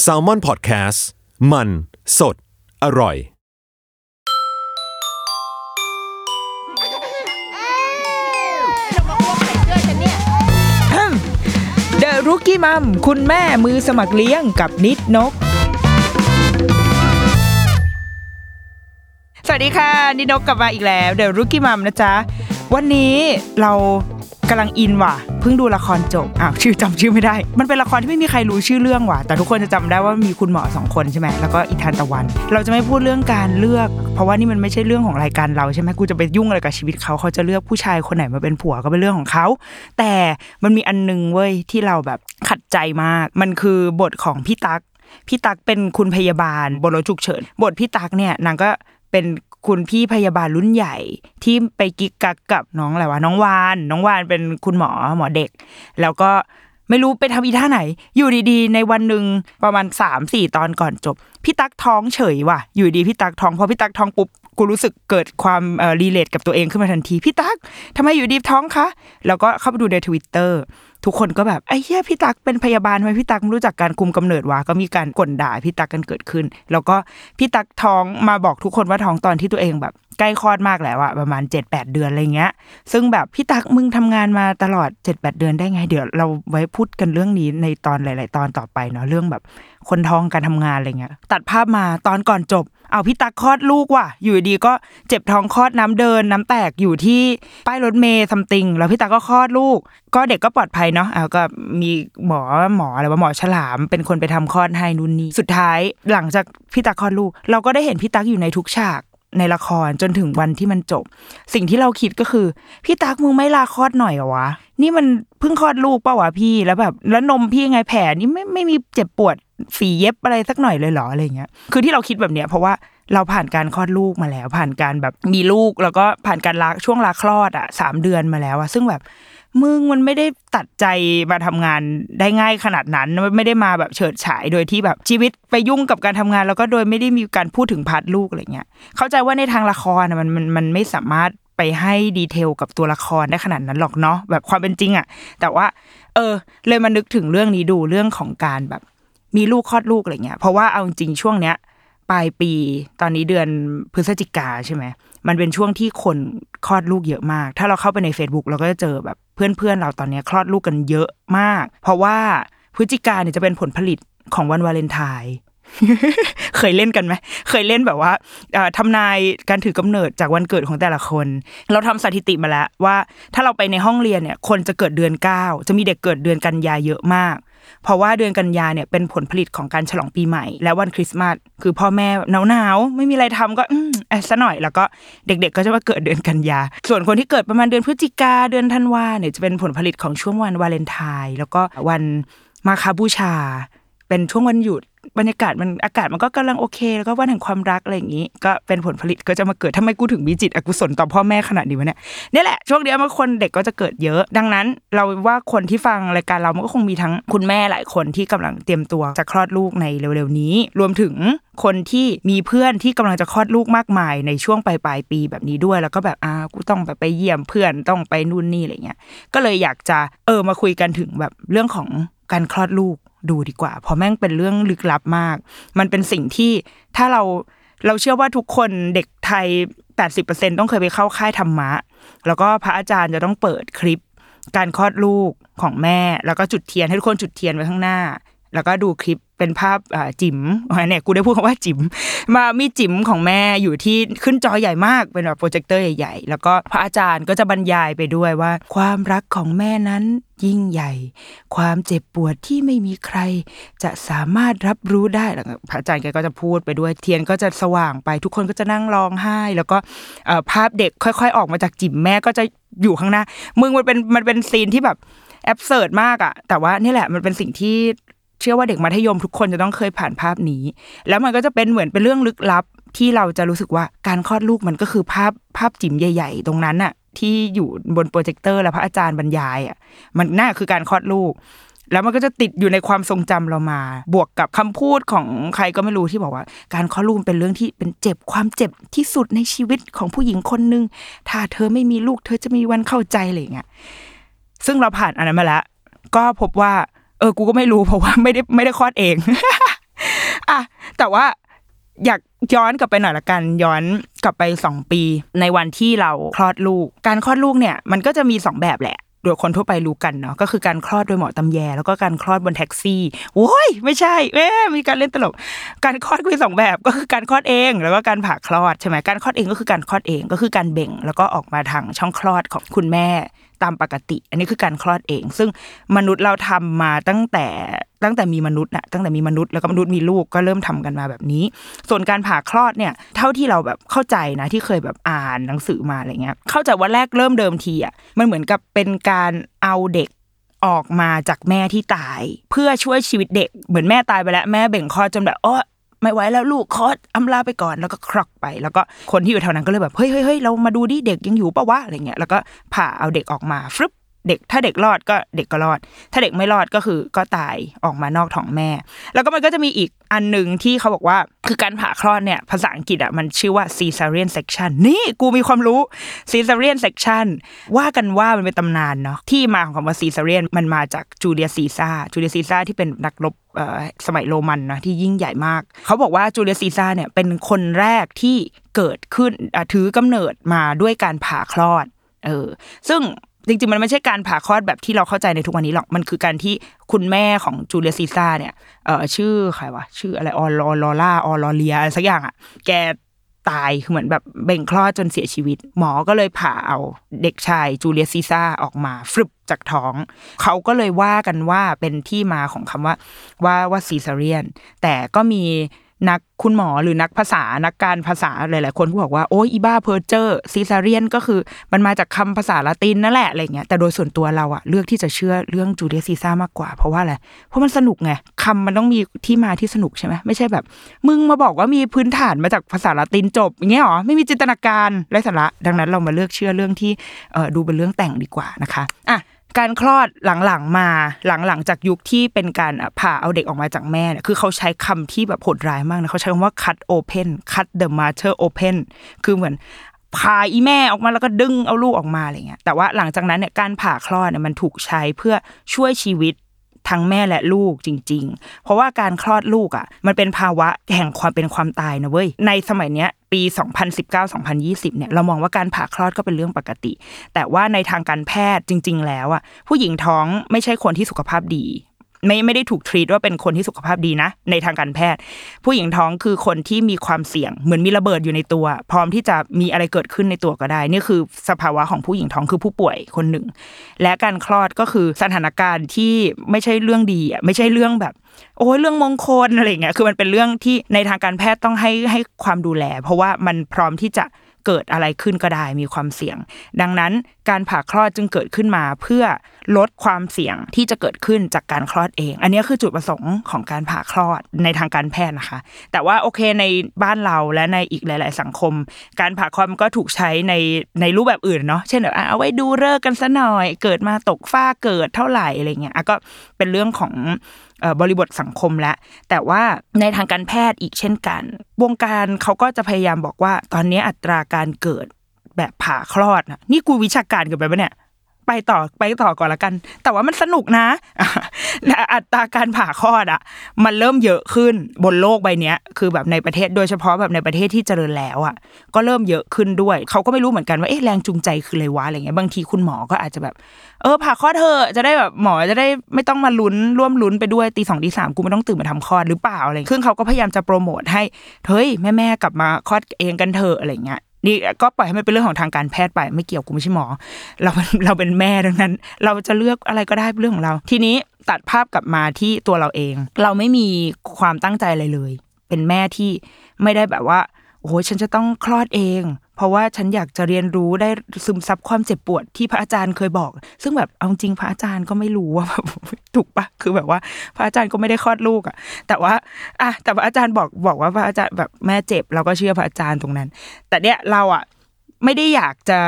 แซลมอนพอดแคสต์มัน สด อร่อยเดอะรุกี้มัมคุณแม่มือสมัครเลี้ยงกับนิดนก สวัสดีค่ะ นิดนกกลับมาอีกแล้วเดอะรุกี้มัมนะจ๊ะ วันนี้เรา กำลังอินว่ะเพิ่งดูละครจบอ้าวชื่อจำชื่อไม่ได้ มันเป็นละครที่ไม่มีใครรู้ชื่อเรื่องว่ะแต่ทุกคนจะจำได้ว่ามีคุณหมอสองคนใช่ไหมแล้วก็อีธานตะวัน เราจะไม่พูดเรื่องการเลือก เพราะว่านี่มันไม่ใช่เรื่องของรายการเราใช่ไหมกูจะไปยุ่งอะไรกับชีวิตเขาเขาจะเลือกผู้ชายคนไหนมาเป็นผัวก็เป็นเรื่องของเขาแต่มันมีอันหนึงเว้ยที่เราแบบขัดใจมาก มันคือบทของพี่ตั๊กพี่ตั๊กเป็นคุณพยาบาลบนรถฉุกเฉินบทพี่ตั๊กเนี่ยนางก็เป็น คุณพี่พยาบาลรุ่นใหญ่ ที่ไปกิ๊กกักกับน้องอะไรวะน้องวาน น้องวานเป็นคุณหมอหมอเด็ก แล้วก็ไม่รู้ไปทำอีท่าไหน อยู่ดีๆ ในวันหนึ่งประมาณ3ามสี่ตอนก่อนจบ พี่ตั๊กท้องเฉยว่ะ อยู่ดีพี่ตั๊กท้องพอพี่ตั๊กท้องปุ๊บกูรู้สึกเกิดความเอ่อรีเลทกับตัวเองขึ้นมาทันที พี่ตั๊กทำไมอยู่ดีท้องคะ แล้วก็เข้าไปดูในทวิตเตอร์ ทุกคนก็แบบไอ้เหี้ยพี่ตักเป็นพยาบาลไหมพี่ตักไม่รู้จักการคุมกำเนิดวะก็มีการกลด่าพี่ตักกันเกิดขึ้น แล้วก็พี่ตักท้องมาบอกทุกคนว่าท้องตอนที่ตัวเองแบบ ใกล้คลอดมากแล้วอะประมาณ7-8เดือนอะไรเงี้ย ซึ่งแบบพี่ตักมึงทำงานมาตลอด7-8เดือนได้ไง เดี๋ยวเราไว้พูดกันเรื่องนี้ในตอนหลาย ๆ ตอนต่อไปเนาะเรื่องแบบคนท้องการทำงานอะไรเงี้ย ตัดภาพมาตอนก่อนจบ เอาพี่ตักคลอดลูกว่ะ อยู่ดีก็เจ็บท้องคลอดน้ำเดิน น้ำแตกอยู่ที่ป้ายรถเมย์ซัมติงแล้วพี่ตักก็คลอดลูก ก็เด็กก็ปลอดภัยเนาะอ่าก็มีหมอหมออะไรว่าหมอฉลาม เป็นคนไปทำคลอดให้นู่นนี่สุดท้ายหลังจากพี่ตักคลอดลูก เราก็ได้เห็นพี่ตักอยู่ในทุกฉาก ในละครจนถึงวันที่มันจบ สิ่งที่เราคิดก็คือ พี่ตักมึงไม่ลาคลอดหน่อยเหรอวะ นี่มันเพิ่งคลอดลูกเปล่าวะพี่แล้วแบบ แล้วนมพี่ไงแผลนี่ไม่ไม่มีเจ็บปวดฝีเย็บอะไรสักหน่อยเลยเหรออะไรเงี้ย คือที่เราคิดแบบเนี้ยเพราะว่าเราผ่านการคลอดลูกมาแล้ว ผ่านการแบบมีลูกแล้วก็ผ่านการลาช่วงลาคลอดอะสามเดือนมาแล้วอะซึ่งแบบ มึงมันไม่ได้ตัดใจมาทำงานได้ง่ายขนาดนั้นมันไม่ได้มาแบบเฉิดฉายโดยที่แบบชีวิตไปยุ่งกับการทำงาน แล้วก็โดยไม่ได้มีการพูดถึง part ลูกอะไรเงี้ยเข้าใจว่าในทางละครมันมันมันไม่สามารถไปให้ detail กับตัวละครได้ขนาดนั้นหรอกเนาะแบบความเป็นจริงอะแต่ว่า เออ เลยมานึกถึงเรื่องนี้ดูเรื่องของการแบบ มีลูกคลอดลูกอะไรเงี้ยเพราะว่าเอาจริงช่วงเนี้ยปลายปีตอนนี้เดือนพฤศจิกาใช่ไหม มันเป็นช่วงที่คนคลอดลูกเยอะมาก ถ้าเราเข้าไปใน Facebook เราก็จะเจอแบบเพื่อนๆ เราตอนนี้คลอดลูกกันเยอะมาก เพราะว่าพฤศจิกาเนี่ยจะเป็นผลผลิตของวันวาเลนไทน์เคยเล่นกันไหมเคยเล่นแบบว่าเอ่อทำนายการถือกำเนิดจากวันเกิดของแต่ละคน เราทำสถิติมาแล้วว่าถ้าเราไปในห้องเรียนเนี่ย คนจะเกิดเดือนเก้าจะมีเด็กเกิดเดือนกันยาเยอะมาก เพราะว่าเดือนกันยาเนี่ยเป็นผลผลิตของการฉลองปีใหม่ และวันคริสต์มาสคือพ่อแม่หนาวๆไม่มีอะไรทำก็อืมเอะซะหน่อยแล้วก็เด็ก ๆ ก็จะมาเกิดเดือนกันยา ส่วนคนที่เกิดประมาณเดือนพฤศจิกาเดือนธันวาเนี่ยจะเป็นผลผลิตของช่วงวันวาเลนไทน์แล้วก็วันมาคาบูชา เป็นช่วงวันหยุด บรรยากาศมันอากาศมันก็กำลังโอเค แล้วก็วันแห่งความรักอะไรอย่างนี้ ก็เป็นผลผลิตก็จะมาเกิดทำไมกูถึงมีจิตอกุศลต่อพ่อแม่ขนาดนี้วะเนี่ยนี่แหละช่วงเนี้ยมันคนเด็กก็จะเกิดเยอะ ดังนั้นเราว่าคนที่ฟังรายการเรามันก็คงมีทั้งคุณแม่หลายคนที่กำลังเตรียมตัวจะคลอดลูกในเร็วๆนี้ รวมถึงคนที่มีเพื่อนที่กำลังจะคลอดลูกมากมายในช่วงปลายปลายปีแบบนี้ด้วย แล้วก็แบบอ่ากูต้องแบบไปเยี่ยมเพื่อนต้องไปนู่นนี่อะไรเงี้ยก็เลยอยากจะเออมาคุยกันถึงแบบเรื่องของการคลอดลูก ดูดีกว่า เพราะแม่งเป็นเรื่องลึกลับมาก มันเป็นสิ่งที่ถ้าเราเราเชื่อว่าทุกคนเด็กไทย 80%ต้องเคยไปเข้าค่ายธรรมะ แล้วก็พระอาจารย์จะต้องเปิดคลิป การคลอดลูกของแม่ แล้วก็จุดเทียนให้ทุกคนจุดเทียนไว้ข้างหน้า แล้วก็ดูคลิป เป็นภาพจิ๋มอ๋อเนี่ยกูได้พูดคำว่าจิ๋มมามีจิ๋มของแม่อยู่ที่ขึ้นจอใหญ่มากเป็นแบบโปรเจคเตอร์ใหญ่ๆ แล้วก็พระอาจารย์ก็จะบรรยายไปด้วยว่า ความรักของแม่นั้นยิ่งใหญ่ ความเจ็บปวดที่ไม่มีใคร จะสามารถรับรู้ได้แล้วพระอาจารย์แกก็จะพูดไปด้วยเทียนก็จะสว่างไปทุกคนก็จะนั่งร้องไห้ แล้วก็ภาพเด็กค่อย ๆ ออกมาจากจิ๋มแม่ก็จะอยู่ข้างหน้ามึงมันเป็นมันเป็นซีนที่แบบแอบเสิร์ดมากอะแต่ว่านี่แหละมันเป็นสิ่งที่ เชื่อว่าเด็กมัธยมทุกคนจะต้องเคยผ่านภาพนี้ แล้วมันก็จะเป็นเหมือนเป็นเรื่องลึกลับ ที่เราจะรู้สึกว่าการคลอดลูกมันก็คือภาพภาพจิ๋มใหญ่ ๆ ตรงนั้นน่ะที่อยู่บนโปรเจคเตอร์แล้วพระอาจารย์บรรยายอะมันน่าคือการคลอดลูก แล้วมันก็จะติดอยู่ในความทรงจำเรามา บวกกับคำพูดของใครก็ไม่รู้ที่บอกว่า การคลอดลูกเป็นเรื่องที่เป็นเจ็บความเจ็บที่สุดในชีวิตของผู้หญิงคนหนึ่งถ้าเธอไม่มีลูก เธอจะมีวันเข้าใจอะไรอย่างเงี้ยซึ่งเราผ่านอันนั้นมาแล้วก็พบว่า เออ กูก็ไม่รู้เพราะว่าไม่ได้ไม่ได้คลอดเองอะแต่ว่าอยากย้อนกลับไปหน่อยละกัน ย้อนกลับไปสองปี ในวันที่เราคลอดลูก การคลอดลูกเนี่ย มันก็จะมีสองแบบแหละโดยคนทั่วไปรู้กันเนาะก็คือการคลอดโดยหมอตำแย แล้วก็การคลอดบนแท็กซี่โอ้ยไม่ใช่เอ๊มีการเล่นตลก การคลอดก็มีสองแบบก็คือการคลอดเองแล้วก็การผ่าคลอดใช่ไหมการคลอดเองก็คือการคลอดเองก็คือการเบ่ง แล้วก็ออกมาทางช่องคลอดของคุณแม่ ตามปกติ อันนี้คือการคลอดเอง ซึ่งมนุษย์เราทำมาตั้งแต่ตั้งแต่มีมนุษย์นะตั้งแต่มีมนุษย์แล้วก็มนุษย์มีลูกก็เริ่มทำกันมาแบบนี้ ส่วนการผ่าคลอดเนี่ย เท่าที่เราแบบเข้าใจนะที่เคยแบบอ่านหนังสือมาอะไรเงี้ย เข้าใจว่าแรกเริ่มเดิมทีอะมันเหมือนกับเป็นการเอาเด็กออกมาจากแม่ที่ตาย เพื่อช่วยชีวิตเด็ก เหมือนแม่ตายไปแล้วแม่เบ่งคลอดจนแบบอ้อ ไม่ไหวแล้วลูกคอสอำลาไปก่อนแล้วก็ครอกไป แล้วก็คนที่อยู่แถวนั้นก็เลยแบบเฮ้ยเฮ้ยเฮ้ยเรามาดูดิเด็กยังอยู่ปะวะอะไรเงี้ยแล้วก็ผ่าเอาเด็กออกมาฟึบ เด็กถ้าเด็กรอดก็เด็กก็รอด ถ้าเด็กไม่รอดก็คือก็ตายออกมานอกท้องแม่ แล้วก็มันก็จะมีอีกอันหนึ่งที่เขาบอกว่าคือการผ่าคลอดเนี่ยภาษาอังกฤษอะมันชื่อว่า cesarean section นี่กูมีความรู้ cesarean section ว่ากันว่ามันเป็นตำนานเนาะที่มาของคำว่า cesarean มันมาจากจูเลียซีซ่าจูเลียซีซ่าที่เป็นนักรบสมัยโรมันนะที่ยิ่งใหญ่มาก เขาบอกว่าจูเลียซีซ่าเนี่ยเป็นคนแรกที่เกิดขึ้นถือกำเนิดมาด้วยการผ่าคลอดเออซึ่ง จริงๆ มันไม่ใช่การผ่าคลอดแบบที่เราเข้าใจในทุกวันนี้หรอก มันคือการที่คุณแม่ของจูเลียซีซ่าเนี่ย เออชื่อใครวะ ชื่ออะไร ออลอลอล่า ออลอเลียอะไรสักอย่างอะ แกตาย คือเหมือนแบบเบ่งคลอดจนเสียชีวิต หมอก็เลยผ่าเอาเด็กชายจูเลียซีซ่าออกมาฟึบจากท้อง เขาก็เลยว่ากันว่าเป็นที่มาของคำว่าว่าว่า caesarean แต่ก็มี นักคุณหมอหรือนักภาษานักการภาษาหลาย ๆ คนก็บอกว่าโอ้ยอีบ้าเพ้อเจ้อ caesarean ก็คือมันมาจากคำภาษาละตินนั่นแหละอะไรเงี้ยแต่โดยส่วนตัวเราอะเลือกที่จะเชื่อเรื่องจูเลียซีซ่ามากกว่า เพราะว่าอะไรเพราะมันสนุกไงคำมันต้องมีที่มาที่สนุกใช่ไหมไม่ใช่แบบ มึงมาบอกว่ามีพื้นฐานมาจากภาษาละตินจบอย่างเงี้ยหรอไม่มีจินตนาการไร้สาระดังนั้นเรามาเลือกเชื่อเรื่องที่ดูเป็นเรื่องแต่งดีกว่านะคะอะ การคลอดหลังๆมาหลังๆจากยุคที่เป็นการผ่าเอาเด็กออกมาจากแม่เนี่ยคือเขาใช้คำที่แบบโหดร้ายมากนะเขาใช้คำว่า cut open cut the mother open คือเหมือนพาอีแม่ออกมาแล้วก็ดึงเอาลูกออกมาอะไรเงี้ยแต่ว่าหลังจากนั้นเนี่ยการผ่าคลอดเนี่ยมันถูกใช้เพื่อช่วยชีวิต ทั้งแม่และลูกจริง ๆ เพราะว่าการคลอดลูกอะ มันเป็นภาวะแห่งความเป็นความตายนะเว้ย ในสมัยเนี้ยปี 2019-2020 เนี่ย เรามองว่าการผ่าคลอดก็เป็นเรื่องปกติ แต่ว่าในทางการแพทย์จริง ๆ แล้วอะ ผู้หญิงท้องไม่ใช่คนที่สุขภาพดี ไม่ไม่ได้ถูกทรีตว่าเป็นคนที่สุขภาพดีนะ ในทางการแพทย์ ผู้หญิงท้องคือคนที่มีความเสี่ยง เหมือนมีระเบิดอยู่ในตัว พร้อมที่จะมีอะไรเกิดขึ้นในตัวก็ได้ นี่คือสภาวะของผู้หญิงท้องคือผู้ป่วยคนหนึ่ง และการคลอดก็คือสถานการณ์ที่ไม่ใช่เรื่องดีอะไม่ใช่เรื่องแบบ โอ้ยเรื่องมงคลอะไรเงี้ยคือมันเป็นเรื่องที่ในทางการแพทย์ต้องให้ให้ความดูแล เพราะว่ามันพร้อมที่จะ เกิดอะไรขึ้นก็ได้มีความเสี่ยง ดังนั้นการผ่าคลอดจึงเกิดขึ้นมาเพื่อลดความเสี่ยงที่จะเกิดขึ้นจากการคลอดเอง อันนี้คือจุดประสงค์ของการผ่าคลอดในทางการแพทย์นะคะ แต่ว่าโอเคในบ้านเราและในอีกหลาย ๆ สังคม การผ่าคลอดมันก็ถูกใช้ในในรูปแบบอื่นเนาะเช่นแบบเอาไว้ดูเลิกกันซะหน่อย เกิดมาตกฟ้าเกิดเท่าไหร่อะไรเงี้ยก็เป็นเรื่องของ บริบทสังคมและ แต่ว่าในทางการแพทย์อีกเช่นกัน วงการเขาก็จะพยายามบอกว่า ตอนนี้อัตราการเกิดแบบผ่าคลอดนะนี่กูวิชาการเกินไปปะเนี่ย ไปต่อไปต่อก่อนละกัน แต่ว่ามันสนุกนะ อัตราการผ่าคลอดอะ มันเริ่มเยอะขึ้นบนโลกใบนี้คือแบบในประเทศโดยเฉพาะแบบในประเทศที่เจริญแล้วอะ ก็เริ่มเยอะขึ้นด้วย เขาก็ไม่รู้เหมือนกันว่าเอ๊ะแรงจูงใจคืออะไรวะอะไรเงี้ยบางทีคุณหมอก็อาจจะแบบ เออผ่าคลอดเธอจะได้แบบหมอจะได้ไม่ต้องมาลุ้นร่วมลุ้นไปด้วยตีสองตีสามกูไม่ต้องตื่นมาทำคลอดหรือเปล่าอะไรซึ่งเขาก็พยายามจะโปรโมทให้เฮ้ยแม่แม่กลับมาคลอดเองกันเถอะอะไรเงี้ยนี่ก็ปล่อยให้มันเป็นเรื่องของทางการแพทย์ไปไม่เกี่ยวกูไม่ใช่หมอ เราเราเป็นแม่ดังนั้น เราจะเลือกอะไรก็ได้เรื่องของเรา ทีนี้ตัดภาพกลับมาที่ตัวเราเอง เราไม่มีความตั้งใจอะไรเลย เป็นแม่ที่ไม่ได้แบบว่าโอ้โหฉันจะต้องคลอดเอง เพราะว่าฉันอยากจะเรียนรู้ได้ซึมซับความเจ็บปวดที่พระอาจารย์เคยบอก ซึ่งแบบเอาจริงพระอาจารย์ก็ไม่รู้ว่าแบบถูกปะคือแบบว่า พระอาจารย์ก็ไม่ได้คลอดลูกอะแต่ว่าอะแต่พระอาจารย์บอกบอกว่าพระอาจารย์แบบแม่เจ็บเราก็เชื่อพระอาจารย์ตรงนั้น แต่เนี้ยเราอะไม่ได้อยากจะ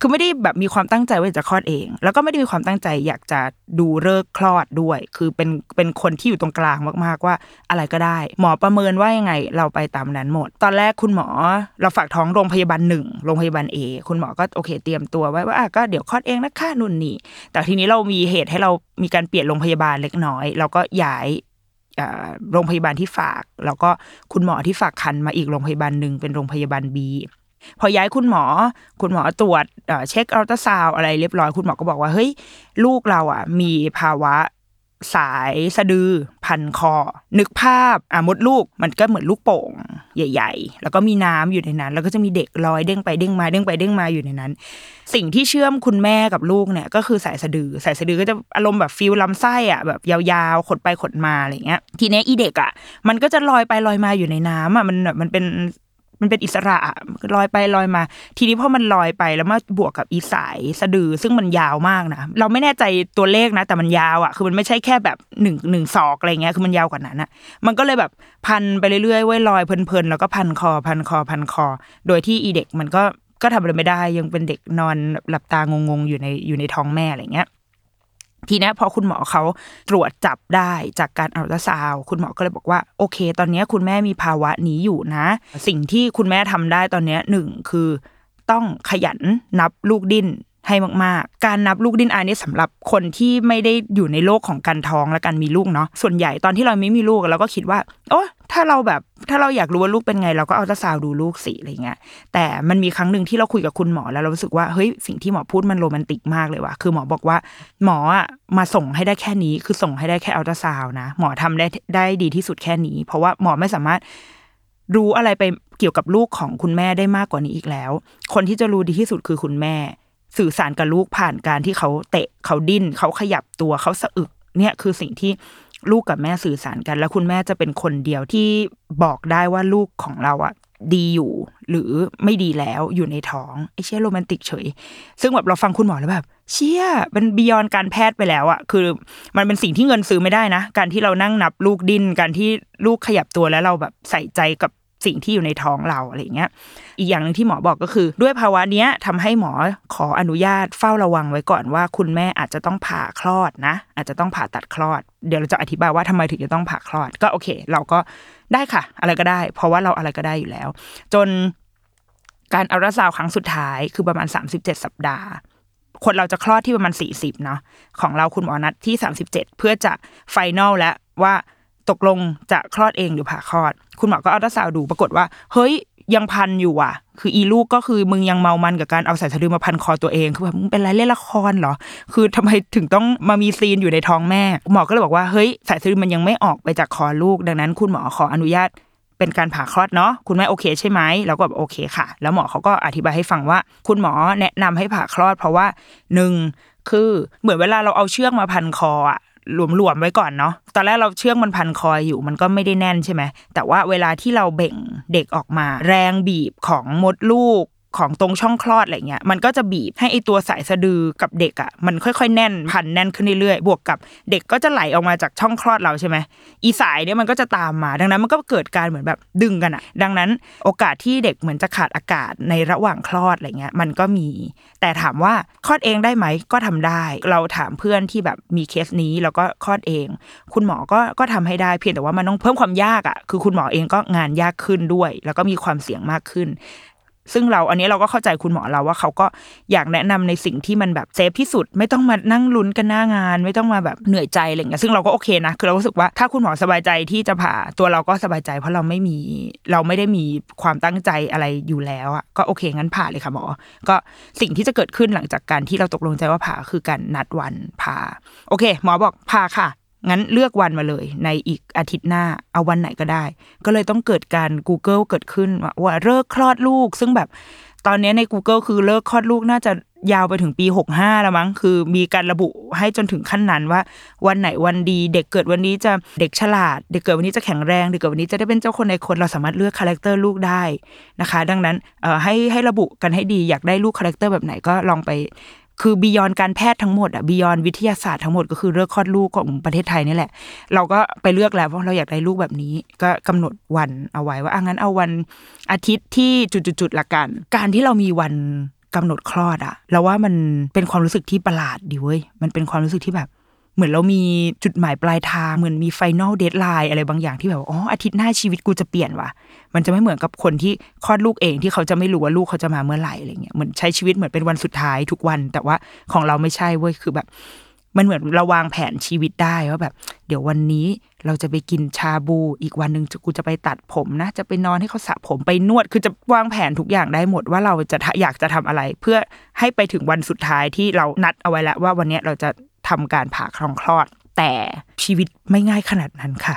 คือไม่ได้แบบมีความตั้งใจว่าจะคลอดเอง แล้วก็ไม่ได้มีความตั้งใจอยากจะดูเลิกคลอดด้วย คือเป็นเป็นคนที่อยู่ตรงกลางมากๆว่าอะไรก็ได้ หมอประเมินว่ายังไงเราไปตามนั้นหมด ตอนแรกคุณหมอเราฝากท้องโรงพยาบาลหนึ่งโรงพยาบาลเอคุณหมอก็โอเค เตรียมตัวไว้ว่าก็เดี๋ยวคลอดเองนะคะนุ่นนี่แต่ทีนี้เรามีเหตุให้เรามีการเปลี่ยนโรงพยาบาลเล็กน้อย เราก็ย้ายโรงพยาบาลที่ฝาก แล้วก็คุณหมอที่ฝากคันมาอีกโรงพยาบาลหนึ่งเป็นโรงพยาบาลบี พอย้ายคุณหมอ คุณหมอตรวจเช็คอัลตราซาวอะไรเรียบร้อยคุณหมอก็บอกว่าเฮ้ยลูกเราอะ มีภาวะสายสะดือ พันคอ นึกภาพอะมดลูกมันก็เหมือนลูกโป่ง ใหญ่ ๆ แล้วก็มีน้ำอยู่ในนั้น แล้วก็จะมีเด็กลอยเด้งไปเด้งมาเด้งไปเด้งมาอยู่ในนั้น สิ่งที่เชื่อมคุณแม่กับลูกเนี่ย ก็คือสายสะดือ สายสะดือก็จะอารมณ์แบบฟิลลำไส้อะแบบยาวๆขดไปขดมาอะไรเงี้ย ทีเนี้ยอีเด็กอะมันก็จะลอยไปลอยมาอยู่ในน้ำอะมันแบบมันเป็น มันเป็นอิสระลอยไปลอยมา ทีนี้พอมันลอยไปแล้วมาบวกกับอีสายสะดือซึ่งมันยาวมากนะเราไม่แน่ใจตัวเลขนะ แต่มันยาวอะ คือมันไม่ใช่แค่แบบหนึ่งหนึ่งศอกอะไรเงี้ยคือมันยาวกว่านั้นอะ มันก็เลยแบบพันไปเรื่อยๆไว้ลอยเพลินๆแล้วก็พันคอ พันคอพันคอ โดยที่อีเด็กมันก็ก็ทำอะไรไม่ได้ยังเป็นเด็กนอนหลับตางงๆอยู่ในอยู่ในท้องแม่อะไรเงี้ย ทีนี้พอคุณหมอเขาตรวจจับได้จากการอัลตราซาวคุณหมอก็เลยบอกว่า โอเค ตอนนี้คุณแม่มีภาวะนี้อยู่นะ สิ่งที่คุณแม่ทำได้ตอนนี้หนึ่งคือต้องขยันนับลูกดิ้น ให้มากๆ การนับลูกดิ้นอันนี้สำหรับคนที่ไม่ได้อยู่ในโลกของการท้องและการมีลูกเนาะส่วนใหญ่ตอนที่เราไม่มีลูกเราก็คิดว่า โอ้ถ้าเราแบบถ้าเราอยากรู้ว่าลูกเป็นไง เราก็เอาตราซาวดูลูกสิอะไรเงี้ยแต่มันมีครั้งหนึ่งที่เราคุยกับคุณหมอแล้วเรารู้สึกว่าเฮ้ยสิ่งที่หมอพูดมันโรแมนติกมากเลยว่ะคือหมอบอกว่า หมออะมาส่งให้ได้แค่นี้คือส่งให้ได้แค่อัลตราซาวนะหมอทำได้ได้ดีที่สุดแค่นี้ เพราะว่าหมอไม่สามารถรู้อะไรไปเกี่ยวกับลูกของคุณแม่ได้มากกว่านี้อีกแล้ว คนที่จะรู้ดีที่สุดคือคุณแม่ สื่อสารกับลูกผ่านการที่เขาเตะเขาดิ้นเขาขยับตัวเขาสะอึก เนี่ยคือสิ่งที่ลูกกับแม่สื่อสารกัน แล้วคุณแม่จะเป็นคนเดียวที่บอกได้ว่าลูกของเราอะดีอยู่ หรือไม่ดีแล้วอยู่ในท้องไอ้เชี่ยโรแมนติกเฉย ซึ่งแบบเราฟังคุณหมอแล้วแบบ เชี่ยเป็นบียอนการแพทย์ไปแล้วอะคือ มันเป็นสิ่งที่เงินซื้อไม่ได้นะ การที่เรานั่งนับลูกดิ้นการที่ลูกขยับตัวแล้วเราแบบใส่ใจกับ สิ่งที่อยู่ในท้องเราอะไรเงี้ย อีกอย่างหนึ่งที่หมอบอกก็คือ ด้วยภาวะเนี้ยทำให้หมอขออนุญาตเฝ้าระวังไว้ก่อนว่า คุณแม่อาจจะต้องผ่าคลอดนะ อาจจะต้องผ่าตัดคลอด เดี๋ยวเราจะอธิบายว่าทำไมถึงจะต้องผ่าคลอด ก็โอเค เราก็ได้ค่ะ อะไรก็ได้ เพราะว่าเราอะไรก็ได้อยู่แล้ว จนการอัลตราซาวครั้งสุดท้ายคือประมาณ 37 สัปดาห์ คนเราจะคลอดที่ประมาณ 40 เนาะของเราคุณหมอนัดที่ 37 เพื่อจะ final แล้วว่าตกลงจะคลอดเองหรือผ่าคลอด คุณหมอก็อัลตราซาวด์ดูปรากฏว่า เฮ้ยยังพันอยู่อะ คืออีลูกก็คือมึงยังเมามันกับการเอาสายสะดือมาพันคอตัวเองคือแบบมึงเป็นไรเล่นละครเหรอ คือทำไมถึงต้องมามี scene อยู่ในท้องแม่ หมอก็เลยบอกว่าเฮ้ยสายสะดือมันยังไม่ออกไปจากคอลูก ดังนั้น คุณหมอขออนุญาตเป็นการผ่าคลอดเนาะคุณแม่โอเคใช่ไหมเราก็แบบโอเคค่ะ แล้วหมอเขาก็อธิบายให้ฟังว่า คุณหมอแนะนำให้ผ่าคลอด เพราะว่าหนึ่งคือเหมือนเวลาเราเอาเชือกมาพันคออะ หลวมๆไว้ก่อนเนาะตอนแรกเราเชือกมันพันคออยู่มันก็ไม่ได้แน่นใช่ไหมแต่ว่าเวลาที่เราเบ่งเด็กออกมา แรงบีบของมดลูก ของตรงช่องคลอดอะไรเงี้ยมันก็จะบีบให้ไอตัวสายสะดือกับเด็กอะมันค่อยๆ แน่นพันแน่นขึ้นเรื่อยๆบวกกับเด็กก็จะไหลออกมาจากช่องคลอดเราใช่ไหมอีสายเนี่ยมันก็จะตามมา ดังนั้นมันก็เกิดการเหมือนแบบดึงกันอะ ดังนั้นโอกาสที่เด็กเหมือนจะขาดอากาศในระหว่างคลอดอะไรเงี้ยมันก็มี แต่ถามว่าคลอดเองได้ไหมก็ทำได้ เราถามเพื่อนที่แบบมีเคสนี้แล้วก็คลอดเอง คุณหมอก็ก็ทำให้ได้เพียงแต่ว่ามันต้องเพิ่มความยากอะคือคุณหมอเองก็งานยากขึ้นด้วย แล้วก็มีความเสี่ยงมากขึ้น ซึ่งเราอันนี้เราก็เข้าใจคุณหมอเราว่าเขาก็อยากแนะนำในสิ่งที่มันแบบเซฟที่สุด ไม่ต้องมานั่งลุ้นกันหน้างาน ไม่ต้องมาแบบเหนื่อยใจอะไรเงี้ยซึ่งเราก็โอเคนะคือเรารู้สึกว่าถ้าคุณหมอสบายใจที่จะผ่าตัวเราก็สบายใจ เพราะเราไม่มีเราไม่ได้มีความตั้งใจอะไรอยู่แล้วอะก็โอเคงั้นผ่าเลยค่ะหมอ ก็สิ่งที่จะเกิดขึ้นหลังจากการที่เราตกลงใจว่าผ่าคือการนัดวันผ่าโอเค หมอบอกผ่าค่ะ งั้นเลือกวันมาเลยในอีกอาทิตย์หน้าเอาวันไหนก็ได้ ก็เลยต้องเกิดการ Google เกิดขึ้นว่าว่าเลิกคลอดลูก ซึ่งแบบตอนนี้ใน Google คือเลิกคลอดลูกน่าจะยาวไปถึงปี 65 แล้วมั้ง คือมีการระบุให้จนถึงขั้นนั้นว่า วันไหนวันดี เด็กเกิดวันนี้จะเด็กฉลาด เด็กเกิดวันนี้จะแข็งแรง เด็กเกิดวันนี้จะได้เป็นเจ้าคนนายคน เราสามารถเลือก character ลูกได้นะคะ ดังนั้นเอ่อให้ให้ระบุกันให้ดี อยากได้ลูก character แบบไหนก็ลองไป คือ beyond การแพทย์ทั้งหมดอะ beyond วิทยาศาสตร์ทั้งหมดก็คือเลือกคลอดลูกของประเทศไทยนี่แหละ เราก็ไปเลือกแล้วว่าเราอยากได้ลูกแบบนี้ ก็กำหนดวันเอาไว้ว่าอะงั้นเอาวันอาทิตย์ที่จุดๆละกัน การที่เรามีวันกำหนดคลอดอะเราว่ามันเป็นความรู้สึกที่ประหลาดดีเว้ยมันเป็นความรู้สึกที่แบบ เหมือนเรามีจุดหมายปลายทางเหมือนมี final deadline อะไรบางอย่างที่แบบว่าอ๋ออาทิตย์หน้าชีวิตกูจะเปลี่ยนว่ะมันจะไม่เหมือนกับคนที่คลอดลูกเองที่เขาจะไม่รู้ว่าลูกเขาจะมาเมื่อไหร่อะไรเงี้ยเหมือนใช้ชีวิตเหมือนเป็นวันสุดท้ายทุกวัน แต่ว่าของเราไม่ใช่เว้ยคือแบบ มันเหมือนเราวางแผนชีวิตได้ว่าแบบ เดี๋ยววันนี้เราจะไปกินชาบูอีกวันหนึ่งกูจะไปตัดผมนะ จะไปนอนให้เขาสระผมไปนวด คือจะวางแผนทุกอย่างได้หมดว่าเราจะอยากจะทำอะไร เพื่อให้ไปถึงวันสุดท้ายที่เรานัดเอาไว้แล้วว่าวันนี้เราจะ ทำการผ่าคลองคลอด แต่ชีวิตไม่ง่ายขนาดนั้นค่ะ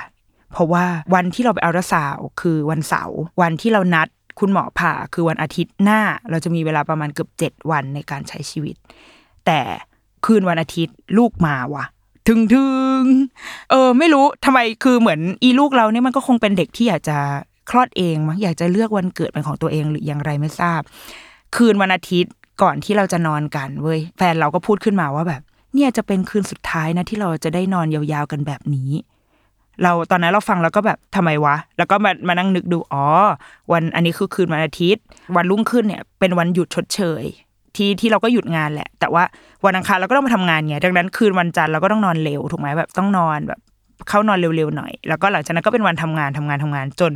เพราะว่าวันที่เราไปเอารสาวคือวันเสาร์วันที่เรานัดคุณหมอผ่าคือวันอาทิตย์หน้า เราจะมีเวลาประมาณเกือบเจ็ดวันในการใช้ชีวิต แต่คืนวันอาทิตย์ลูกมาว่ะถึงถึงเออ ไม่รู้ทำไมคือเหมือนอีลูกเราเนี่ยมันก็คงเป็นเด็กที่อยากจะคลอดเองมั้งอยากจะเลือกวันเกิดเป็นของตัวเองหรืออย่างไรไม่ทราบ คืนวันอาทิตย์ก่อนที่เราจะนอนกันเว้ยแฟนเราก็พูดขึ้นมาว่าแบบ เนี่ยจะเป็นคืนสุดท้ายนะที่เราจะได้นอนยาวๆกันแบบนี้ เราตอนนั้นเราฟังแล้วก็แบบทำไมวะ แล้วก็มามานั่งนึกดูอ๋อวันอันนี้คือคืนวันอาทิตย์ วันรุ่งขึ้นเนี่ย เป็นวันหยุดชดเชย ที่ที่เราก็หยุดงานแหละ แต่ว่าวันอังคารเราก็ต้องมาทำงานไงดังนั้นคืนวันจันทร์เราก็ต้องนอนเร็วถูกไหมแบบต้องนอนแบบเข้านอนเร็วๆหน่อย แล้วก็หลังจากนั้นก็เป็นวันทำงานทำงานทำงานจน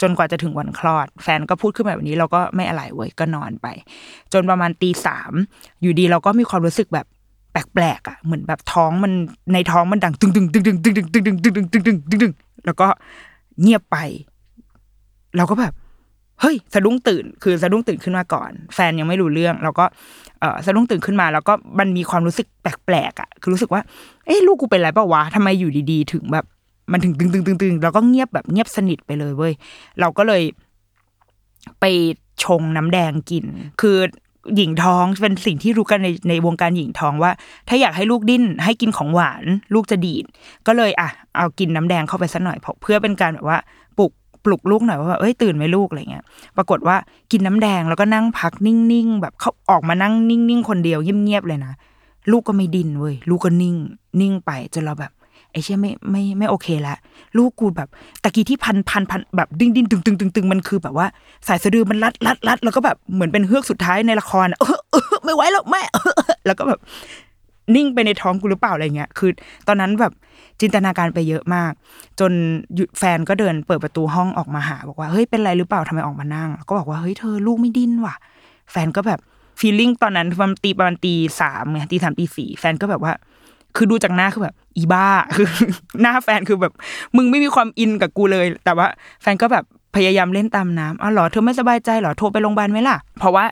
จนกว่าจะถึงวันคลอด แฟนก็พูดขึ้นแบบนี้เราก็ไม่อะไรเว้ยก็นอนไป จนประมาณตีสามอยู่ดีเราก็มีความรู้สึกแบบ แปลกๆอะเหมือนแบบท้องมันในท้องมันดังตึงตึงตึงตึงตึงตึงตึงตึงตึงตึงตึงตึงตึงตึงแล้วก็เงียบไป เราก็แบบเฮ้ยสะดุ้งตื่น คือสะดุ้งตื่นขึ้นมาก่อน แฟนยังไม่รู้เรื่อง แล้วก็เออสะดุ้งตื่นขึ้นมา แล้วก็มันมีความรู้สึกแปลกๆอะ คือรู้สึกว่า เอ้ลูกกูเป็นอะไรเปล่าวะทำไมอยู่ดีๆ ถึงแบบ มันถึงตึงตึงตึงตึงแล้วก็เงียบแบบเงียบสนิทไปเลยเว้ยเราก็เลยไปชงน้ำแดงกิน คือ หญิงท้องเป็นสิ่งที่รู้กันในในวงการหญิงท้องว่า ถ้าอยากให้ลูกดิ้นให้กินของหวาน ลูกจะดีด ก็เลยอะเอากินน้ำแดงเข้าไปสักหน่อยเพื่อเป็นการแบบว่าปลุกปลุกลูกหน่อยว่าเอ้ยตื่นไหมลูกอะไรเงี้ย ปรากฏว่ากินน้ำแดงแล้วก็นั่งพักนิ่งๆแบบเขาออกมานั่งนิ่งๆคนเดียวเงียบๆเลยนะลูกก็ไม่ดิ้นเว้ยลูกก็นิ่ง นิ่งไปจนเราแบบ ไอ้เชี่ยไม่ไม่ไม่โอเคละลูกกูแบบตะกี้ที่พันพันพันแบบดิ้งดิ้งตึงตึงตึงตึงมันคือแบบว่า สายสะดือมันรัดรัดรัดแล้วก็แบบเหมือนเป็นเฮือกสุดท้ายในละครเออเออไม่ไหวแล้วแม่แล้วก็แบบ นิ่งไปในท้องกูหรือเปล่าอะไรเงี้ยคือ ตอนนั้นแบบจินตนาการไปเยอะมาก จนแฟนก็เดินเปิดประตูห้องออกมาหา บอกว่าเฮ้ยเป็นไรหรือเปล่าทำไมออกมานั่งก็บอกว่าเฮ้ยเธอลูกไม่ดิ้นว่ะ แฟนก็แบบฟีลลิ่งตอนนั้นประมาณตีประมาณตีสามไงตีสามตีสี่แฟนก็แบบว่า คือดูจากหน้าคือแบบอีบ้าคือหน้าแฟนคือแบบ มึงไม่มีความอินกับกูเลย แต่ว่าแฟนก็แบบพยายามเล่นตามน้ำอ๋อเหรอเธอไม่สบายใจหรอโทรไปโรงพยาบาลไหมล่ะ เพราะว่า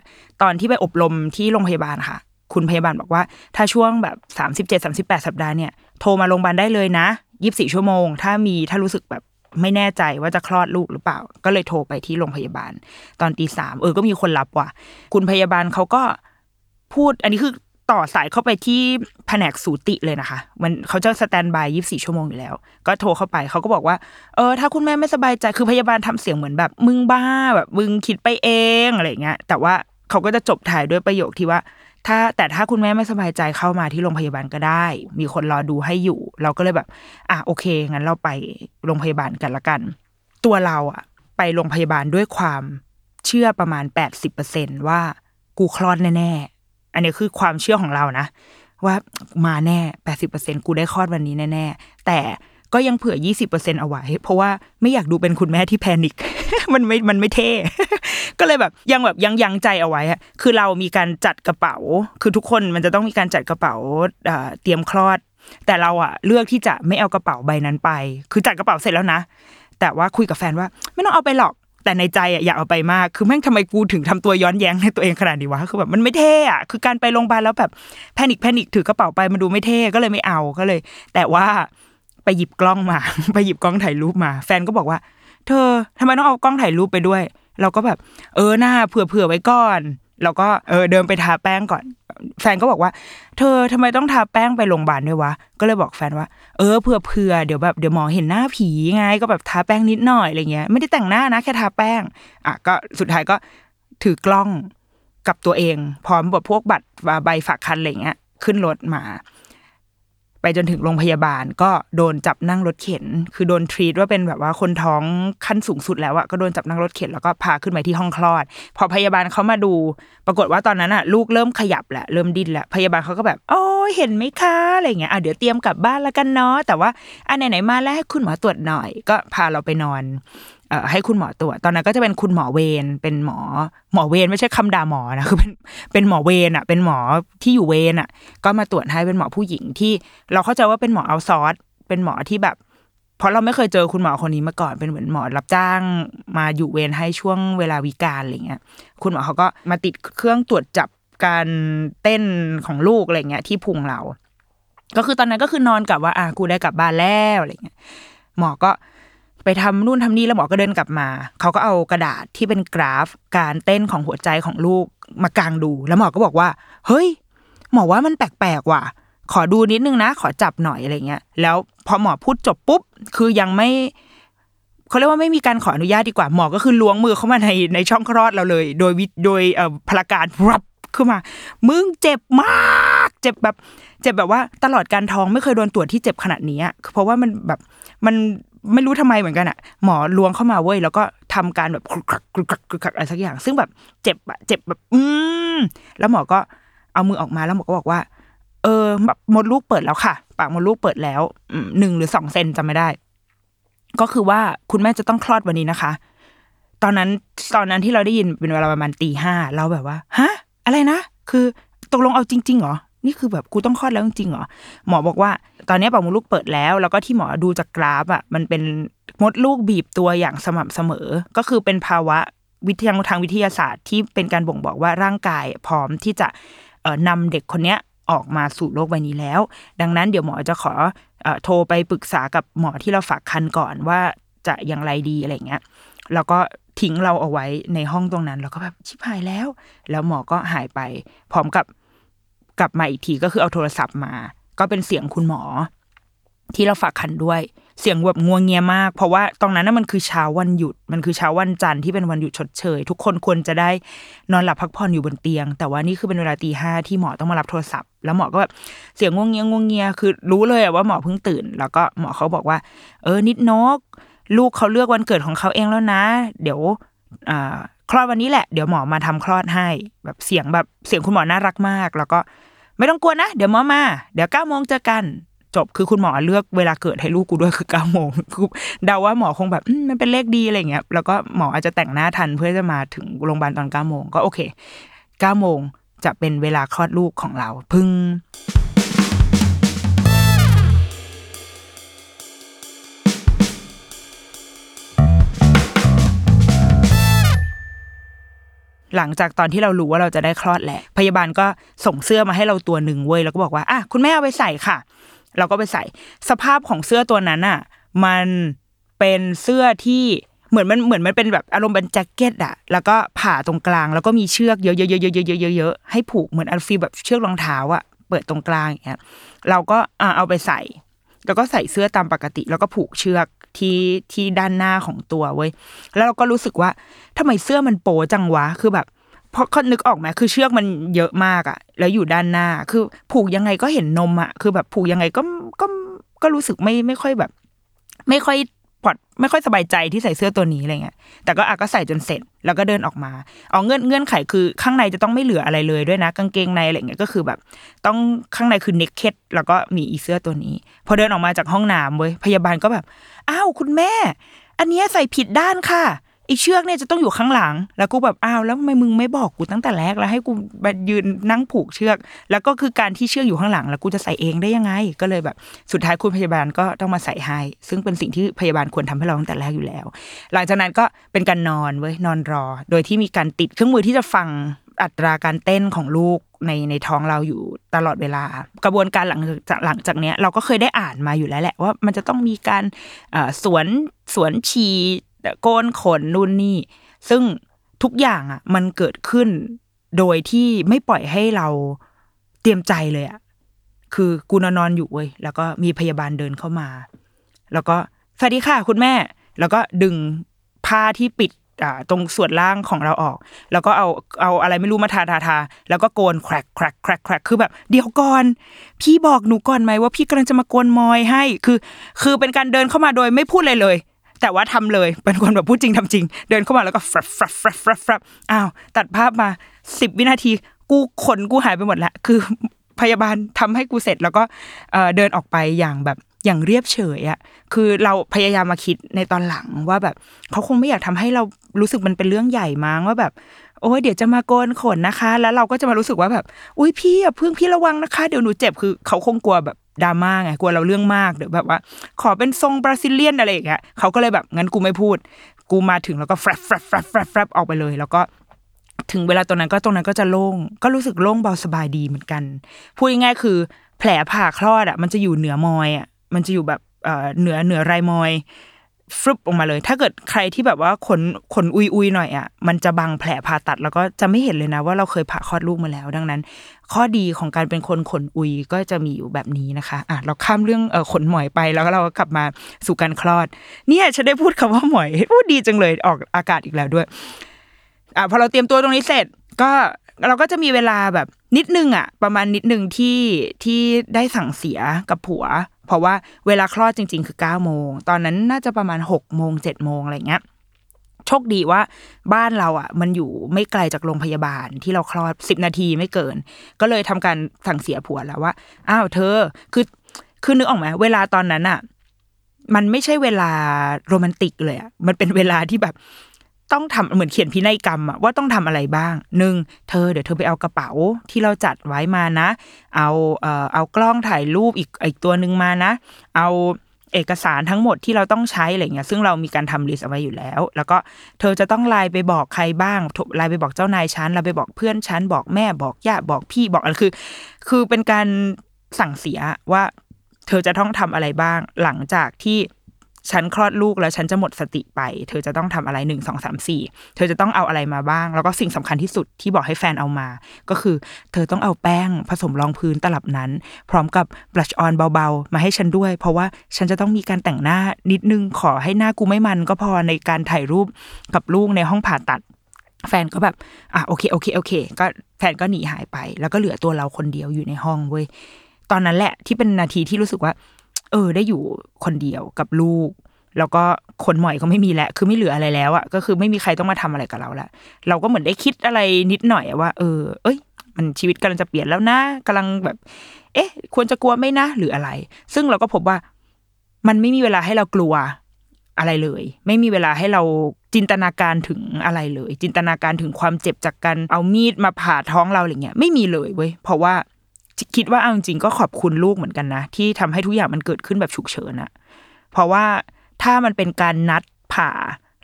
ตอนที่ไปอบรมที่โรงพยาบาลค่ะ คุณพยาบาลบอกว่า ถ้าช่วงแบบสามสิบเจ็ดสามสิบแปดสัปดาห์เนี่ยโทรมาโรงพยาบาลได้เลยนะยี่สิบสี่ชั่วโมง ถ้ามีถ้ารู้สึกแบบไม่แน่ใจว่าจะคลอดลูกหรือเปล่า ก็เลยโทรไปที่โรงพยาบาล ตอนตีสามเออก็มีคนรับว่ะ คุณพยาบาลเขาก็พูดอันนี้คือ ต่อสายเข้าไปที่แผนกสูติเลยนะคะ มันเขาจะสแตนบายยี่สิบสี่ชั่วโมงอยู่แล้ว ก็โทรเข้าไปเขาก็บอกว่า เออ ถ้าคุณแม่ไม่สบายใจ คือพยาบาลทำเสียงเหมือนแบบ มึงบ้าแบบมึงคิดไปเองอะไรเงี้ย แต่ว่าเขาก็จะจบถ่ายด้วยประโยคที่ว่า ถ้าแต่ถ้าคุณแม่ไม่สบายใจเข้ามาที่โรงพยาบาลก็ได้ มีคนรอดูให้อยู่ เราก็เลยแบบ อะโอเค งั้นเราไปโรงพยาบาลกันละกัน ตัวเราอะไปโรงพยาบาลด้วยความเชื่อประมาณแปดสิบเปอร์เซนว่ากูคลอดแน่ๆ อันนี้คือความเชื่อของเรานะ ว่ามาแน่แปดสิบเปอร์เซ็นกูได้คลอดวันนี้แน่ๆแต่ก็ยังเผื่อยี่สิบเปอร์เซ็นเอาไว้ เพราะว่าไม่อยากดูเป็นคุณแม่ที่แพนิคมันไม่มันไม่เท่ ก็เลยแบบยังแบบยังยังใจเอาไว้คือเรามีการจัดกระเป๋า คือทุกคนมันจะต้องมีการจัดกระเป๋าเอ่อเตรียมคลอด แต่เราอะเลือกที่จะไม่เอากระเป๋าใบนั้นไป คือจัดกระเป๋าเสร็จแล้วนะ แต่ว่าคุยกับแฟนว่า ไม่ต้องเอาไปหรอก แต่ในใจอะอยากเอาไปมาก คือแม่งทำไมกูถึงทำตัวย้อนแย้งในตัวเองขนาดนี้วะ คือแบบมันไม่เท่อะคือการไปโรงพยาบาลแล้วแบบแพนิคแพนิคถือกระเป๋าไปมันดูไม่เท่ก็เลยไม่เอาก็เลย แต่ว่าไปหยิบกล้องมา ไปหยิบกล้องถ่ายรูปมา แฟนก็บอกว่า เธอทำไมต้องเอากล้องถ่ายรูปไปด้วย เราก็แบบ เออหน้าเผื่อเผื่อไว้ก่อน เราก็เออเดินไปทาแป้งก่อน แฟนก็บอกว่า เธอทำไมต้องทาแป้งไปโรงพยาบาลด้วยวะ ก็เลยบอกแฟนว่า เออเผื่อเผื่อเดี๋ยวแบบเดี๋ยวหมอเห็นหน้าผีไง ก็แบบทาแป้งนิดหน่อยอะไรเงี้ย ไม่ได้แต่งหน้านะแค่ทาแป้ง อะก็สุดท้ายก็ถือกล้องกับตัวเอง พร้อมแบบพวกบัตรใบฝากคันอะไรเงี้ยขึ้นรถมา ไปจนถึงโรงพยาบาลก็โดนจับนั่งรถเข็น คือโดนทรีตว่าเป็นแบบว่าคนท้องขั้นสูงสุดแล้วอะก็โดนจับนั่งรถเข็นแล้วก็พาขึ้นไปที่ห้องคลอด พอพยาบาลเขามาดู ปรากฏว่าตอนนั้นอะลูกเริ่มขยับแหละเริ่มดิ้นแหละพยาบาลเขาก็แบบโอ้ยเห็นไหมคะอะไรเงี้ยอะเดี๋ยวเตรียมกลับบ้านแล้วกันเนาะแต่ว่าอันไหนๆมาแล้วให้คุณหมอตรวจหน่อย ก็พาเราไปนอน ให้คุณหมอตรวจตอนนั้นก็จะเป็นคุณหมอเวรเป็นหมอ หมอเวรไม่ใช่คำด่าหมอนะคือเป็นเป็นหมอเวรอะ เป็นหมอที่อยู่เวรอะ ก็มาตรวจให้เป็นหมอผู้หญิงที่ เราเข้าใจว่าเป็นหมอเอาซอร์สเป็นหมอที่แบบ เพราะเราไม่เคยเจอคุณหมอคนนี้มาก่อนเป็นเหมือนหมอรับจ้างมาอยู่เวรให้ช่วงเวลาวิกาลอะไรเงี้ยคุณหมอเขาก็มาติดเครื่องตรวจจับการเต้นของลูกอะไรเงี้ยที่พุงเรา ก็คือตอนนั้นก็คือนอนกับว่าอะกูได้กลับบ้านแล้วอะไรเงี้ยหมอก็ ไปทำนู่นทำนี่แล้วหมอก็เดินกลับมา เขาก็เอากระดาษที่เป็นกราฟ การเต้นของหัวใจของลูกมากางดู แล้วหมอก็บอกว่า เฮ้ย หมอว่ามันแปลกๆว่ะ ขอดูนิดนึงนะ ขอจับหน่อยอะไรเงี้ย แล้วพอหมอพูดจบปุ๊บ คือยังไม่เขาเรียกว่าไม่มีการขออนุญาตดีกว่า หมอก็คือล้วงมือเข้ามาในในช่องคลอดเราเลย โดยวิโดยเอ่อพลการรับขึ้นมา มึงเจ็บมาก เจ็บแบบ เจ็บแบบว่าตลอดการท้องไม่เคยโดนตรวจที่เจ็บขนาดนี้ เพราะว่ามันแบบมัน ไม่รู้ทำไมเหมือนกันอะหมอล้วงเข้ามาเว้ยแล้วก็ทำการแบบกรุกกรักกรุกกรุกอะไรสักอย่าง ซึ่งแบบเจ็บอะเจ็บแบบ อืมแล้วหมอก็เอามือออกมาแล้วหมอก็บอกว่า เออแบบมดลูกเปิดแล้วค่ะ ปากมดลูกเปิดแล้วหนึ่งหรือสองเซนจำไม่ได้ ก็คือว่าคุณแม่จะต้องคลอดวันนี้นะคะ ตอนนั้นตอนนั้นที่เราได้ยินเป็นเวลาประมาณตีห้าเราแบบว่าฮะอะไรนะคือตกลงเอาจริงๆเหรอ นี่คือแบบกูต้องคลอดแล้วจริงๆเหรอหมอบอกว่า ตอนนี้ปากมดลูกเปิดแล้ว แล้วก็ที่หมอดูจากกราฟอะมันเป็นมดลูกบีบตัวอย่างสม่ำเสมอ ก็คือเป็นภาวะวิทยาทางวิทยาศาสตร์ที่เป็นการบ่งบอกว่าร่างกายพร้อมที่จะเอ่อนำเด็กคนเนี้ยออกมาสู่โลกใบนี้แล้ว ดังนั้นเดี๋ยวหมอจะขอเอ่อโทรไปปรึกษากับหมอที่เราฝากคันก่อนว่าจะอย่างไรดีอะไรเงี้ยแล้วก็ทิ้งเราเอาไว้ในห้องตรงนั้น แล้วก็แบบชิบหายแล้ว แล้วหมอก็หายไป พร้อมกับ กลับมาอีกทีก็คือเอาโทรศัพท์มา ก็เป็นเสียงคุณหมอ ที่เราฝากคันด้วย เสียงแบบงัวงเงียมาก เพราะว่าตรงนั้นน่ะมันคือเช้าวันหยุด มันคือเช้าวันจันทร์ที่เป็นวันหยุดชดเชย ทุกคนควรจะได้นอนหลับพักผ่อนอยู่บนเตียง แต่ว่านี่คือเป็นเวลาตีห้าที่หมอต้องมารับโทรศัพท์ แล้วหมอก็แบบเสียงงัวงเงียงัวงเงีย คือ รู้เลยว่าหมอเพิ่งตื่น แล้วก็หมอเขาบอกว่า เออ นิดนก ลูกเขาเลือกวันเกิดของเขาเองแล้วนะ เดี๋ยวอ่าคลอดวันนี้แหละ เดี๋ยวหมอมาทำคลอดให้ แบบเสียงแบบเสียงคุณหมอน่ารักมาก แล้วก็ ไม่ต้องกลัวนะ เดี๋ยวหมอมา เดี๋ยวเก้าโมงเจอกันจบคือคุณหมอเลือกเวลาเกิดให้ลูกกูด้วยคือเก้าโมงคือเดาว่าหมอคงแบบมมันเป็นเลขดีอะไรเงี้ยแล้วก็หมออาจจะแต่งหน้าทันเพื่อจะมาถึงโรงพยาบาลตอนเก้าโมงก็โอเคเก้าโมงจะเป็นเวลาคลอดลูกของเราพึ่ง หลังจากตอนที่เรารู้ว่าเราจะได้คลอดแหละ พยาบาลก็ส่งเสื้อมาให้เราตัวหนึ่งเว้ยแล้วก็บอกว่าอะคุณแม่เอาไปใส่ค่ะ เราก็ไปใส่ สภาพของเสื้อตัวนั้นอะ มันเป็นเสื้อที่เหมือนมันเหมือนมันเป็นแบบอารมณ์เป็นแจ็คเก็ตอะแล้วก็ผ่าตรงกลาง แล้วก็มีเชือกเยอะๆๆๆๆๆๆให้ผูกเหมือนอัลฟีแบบเชือกรองเท้าอะเปิดตรงกลางอย่างเงี้ยเราก็อะเอาไปใส่ แล้วก็ใส่เสื้อตามปกติ แล้วก็ผูกเชือกที่ที่ด้านหน้าของตัวเว้ยแล้วเราก็รู้สึกว่าทำไมเสื้อมันโปจังวะคือแบบเพราะเขานึกออกไหมคือเชือกมันเยอะมากอะแล้วอยู่ด้านหน้า คือผูกยังไงก็เห็นนมอะคือแบบผูกยังไงก็ก็ก็รู้สึกไม่ไม่ค่อยแบบ ไม่ค่อย พอดไม่ค่อยสบายใจที่ใส่เสื้อตัวนี้อะไรเงี้ย แต่ก็อาก็ใส่จนเสร็จแล้วก็เดินออกมา เอาเงื่อนเงื่อนไขคือข้างในจะต้องไม่เหลืออะไรเลยด้วยนะ กางเกงในอะไรเงี้ยก็คือแบบ ต้องข้างในคือเน็กเก็ตแล้วก็มีอีเสื้อตัวนี้ พอเดินออกมาจากห้องน้ำเว้ยพยาบาลก็แบบ อ้าวคุณแม่ อันเนี้ยใส่ผิดด้านค่ะ อีกเชือกเนี่ยจะต้องอยู่ข้างหลัง แล้วกูแบบอ้าวแล้วทำไมมึงไม่บอกกูตั้งแต่แรกแล้วให้กูยืนนั่งผูกเชือก แล้วก็คือการที่เชือกอยู่ข้างหลัง แล้วกูจะใส่เองได้ยังไง ก็เลยแบบสุดท้ายคุณพยาบาลก็ต้องมาใส่ให้ซึ่งเป็นสิ่งที่พยาบาลควรทำให้เราตั้งแต่แรกอยู่แล้ว หลังจากนั้นก็เป็นการนอนเว้ยนอนรอ โดยที่มีการติดเครื่องมือที่จะฟังอัตราการเต้นของลูกในในท้องเราอยู่ตลอดเวลา กระบวนการหลังจากหลังจากเนี้ยเราก็เคยได้อ่านมาอยู่แล้วแหละว่ามันจะต้องมีการสวนสวนฉี โกนขนนู่นนี่ ซึ่งทุกอย่างอะ มันเกิดขึ้นโดยที่ไม่ปล่อยให้เราเตรียมใจเลยอะคือกูนอนนอนอยู่เว้ยแล้วก็มีพยาบาลเดินเข้ามา แล้วก็สวัสดีค่ะคุณแม่ แล้วก็ดึงผ้าที่ปิดอ่าตรงส่วนล่างของเราออก แล้วก็เอาเอาอะไรไม่รู้มาทาทาทาแล้วก็โกนแครกแครกแครกแครกคือแบบเดี๋ยวก่อน พี่บอกหนูก่อนไหมว่าพี่กำลังจะมาโกนมอยให้ คือ คือเป็นการเดินเข้ามาโดยไม่พูดเลยเลย แต่ว่าทำเลยเป็นคนแบบพูดจริงทำจริง เดินเข้ามาแล้วก็ฟรับฟรับฟรับฟรับฟรับอ้าวตัดภาพมาสิบวินาทีกูขนกูหายไปหมดล้วคือพยาบาลทำให้กูเสร็จแล้วก็เดินออกไปอย่างแบบอย่างเรียบเฉยอะคือเราพยายามมาคิดในตอนหลังว่าแบบเขาคงไม่อยากทำให้เรารู้สึกมันเป็นเรื่องใหญ่มั้งว่าแบบ โอ้ยเดี๋ยวจะมาโกนขนนะคะ แล้วเราก็จะมารู้สึกว่าแบบ อุ้ยพี่อะเพิ่งพี่ระวังนะคะ เดี๋ยวหนูเจ็บคือเขาคงกลัวแบบ ดราม่าไงกลัวเราเรื่องมากเดี๋ยวแบบว่า ขอเป็นทรงบราซิเลียนอะไรอย่างเงี้ยเขาก็เลยแบบงั้นกูไม่พูด กูมาถึงแล้วก็แฟรบแฟรบแฟรบแฟรบแฟบออกไปเลย แล้วก็ถึงเวลาตรงนั้นก็ตรงนั้นก็จะโล่งก็รู้สึกโล่งเบาสบายดีเหมือนกันพูดง่ายๆคือ แผลผ่าคลอดอะ มันจะอยู่เหนือมอยอะมันจะอยู่แบบเอ่อเหนือเหนือไรมอย ฟลุปออกมาเลย ถ้าเกิดใครที่แบบว่าขนขนอุยอุยหน่อยอะมันจะบังแผลผ่าตัด แล้วก็จะไม่เห็นเลยนะว่าเราเคยผ่าคลอดลูกมาแล้ว ดังนั้น ข้อดีของการเป็นคนขนอุยก็จะมีอยู่แบบนี้นะคะอะเราข้ามเรื่องเออขนหมอยไปแล้วก็เราก็กลับมาสู่การคลอด เนี่ยฉันได้พูดคำว่าหมอยพูดดีจังเลยออกอากาศอีกแล้วด้วยอะพอเราเตรียมตัวตรงนี้เสร็จก็เราก็จะมีเวลาแบบนิดนึงอะ ประมาณนิดนึงที่ที่ได้สั่งเสียกับผัว เพราะว่าเวลาคลอดจริง ๆ คือเก้าโมง ตอนนั้นน่าจะประมาณหกโมงเจ็ดโมงอะไรเงี้ยโชคดีว่าบ้านเราอะ มันอยู่ไม่ไกลจากโรงพยาบาลที่เราคลอดสิบนาทีไม่เกิน ก็เลยทำการสั่งเสียผัวแล้วว่าอ้าวเธอ คือคือนึกออกไหมเวลาตอนนั้นอะ มันไม่ใช่เวลาโรแมนติกเลยอะมันเป็นเวลาที่แบบ ต้องทำเหมือนเขียนพินัยกรรมอะว่าต้องทำอะไรบ้างหนึ่งเธอเดี๋ยวเธอไปเอากระเป๋าที่เราจัดไว้มานะ เอาเอ่อเอากล้องถ่ายรูปอีกอีกตัวหนึ่งมานะ เอาเอกสารทั้งหมดที่เราต้องใช้อะไรเงี้ยซึ่งเรามีการทำลิสต์เอาไว้อยู่แล้ว แล้วก็เธอจะต้องไลน์ไปบอกใครบ้างไลน์ไปบอกเจ้านายฉันไลน์ไปบอกเพื่อนฉันบอกแม่บอกญาติบอกพี่บอกอะไรคือ คือเป็นการสั่งเสียว่า เธอจะต้องทำอะไรบ้างหลังจากที่ ฉันคลอดลูกแล้วฉันจะหมดสติไป เธอจะต้องทำอะไรหนึ่งสองสามสี่เธอจะต้องเอาอะไรมาบ้าง แล้วก็สิ่งสำคัญที่สุดที่บอกให้แฟนเอามา ก็คือ เธอต้องเอาแป้งผสมรองพื้นตลับนั้น พร้อมกับบลัชออนเบาๆ มาให้ฉันด้วย เพราะว่าฉันจะต้องมีการแต่งหน้านิดนึงขอให้หน้ากูไม่มัน ก็พอในการถ่ายรูปกับลูกในห้องผ่าตัดแฟนก็แบบ อะโอเคโอเคโอเค ก็แฟนก็หนีหายไป แล้วก็เหลือตัวเราคนเดียวอยู่ในห้องเว้ย ตอนนั้นแหละที่เป็นนาทีที่รู้สึกว่า เออ ได้อยู่คนเดียวกับลูก แล้วก็คนหมอยก็ไม่มีแล้วคือไม่เหลืออะไรแล้วอะก็คือไม่มีใครต้องมาทำอะไรกับเราละเราก็เหมือนได้คิดอะไรนิดหน่อยว่า เออ เอ้ย มันชีวิตกำลังจะเปลี่ยนแล้วนะกำลังแบบ เอ๊ะ ควรจะกลัวไหมนะหรืออะไร ซึ่งเราก็พบว่า มันไม่มีเวลาให้เรากลัวอะไรเลย ไม่มีเวลาให้เราจินตนาการถึงอะไรเลย จินตนาการถึงความเจ็บจากการเอามีดมาผ่าท้องเราอะไรเงี้ยไม่มีเลยเว้ยเพราะว่า คิดว่าเอาจริงก็ขอบคุณลูกเหมือนกันนะ ที่ทำให้ทุกอย่างมันเกิดขึ้นแบบฉุกเฉินอะเพราะว่าถ้ามันเป็นการนัดผ่า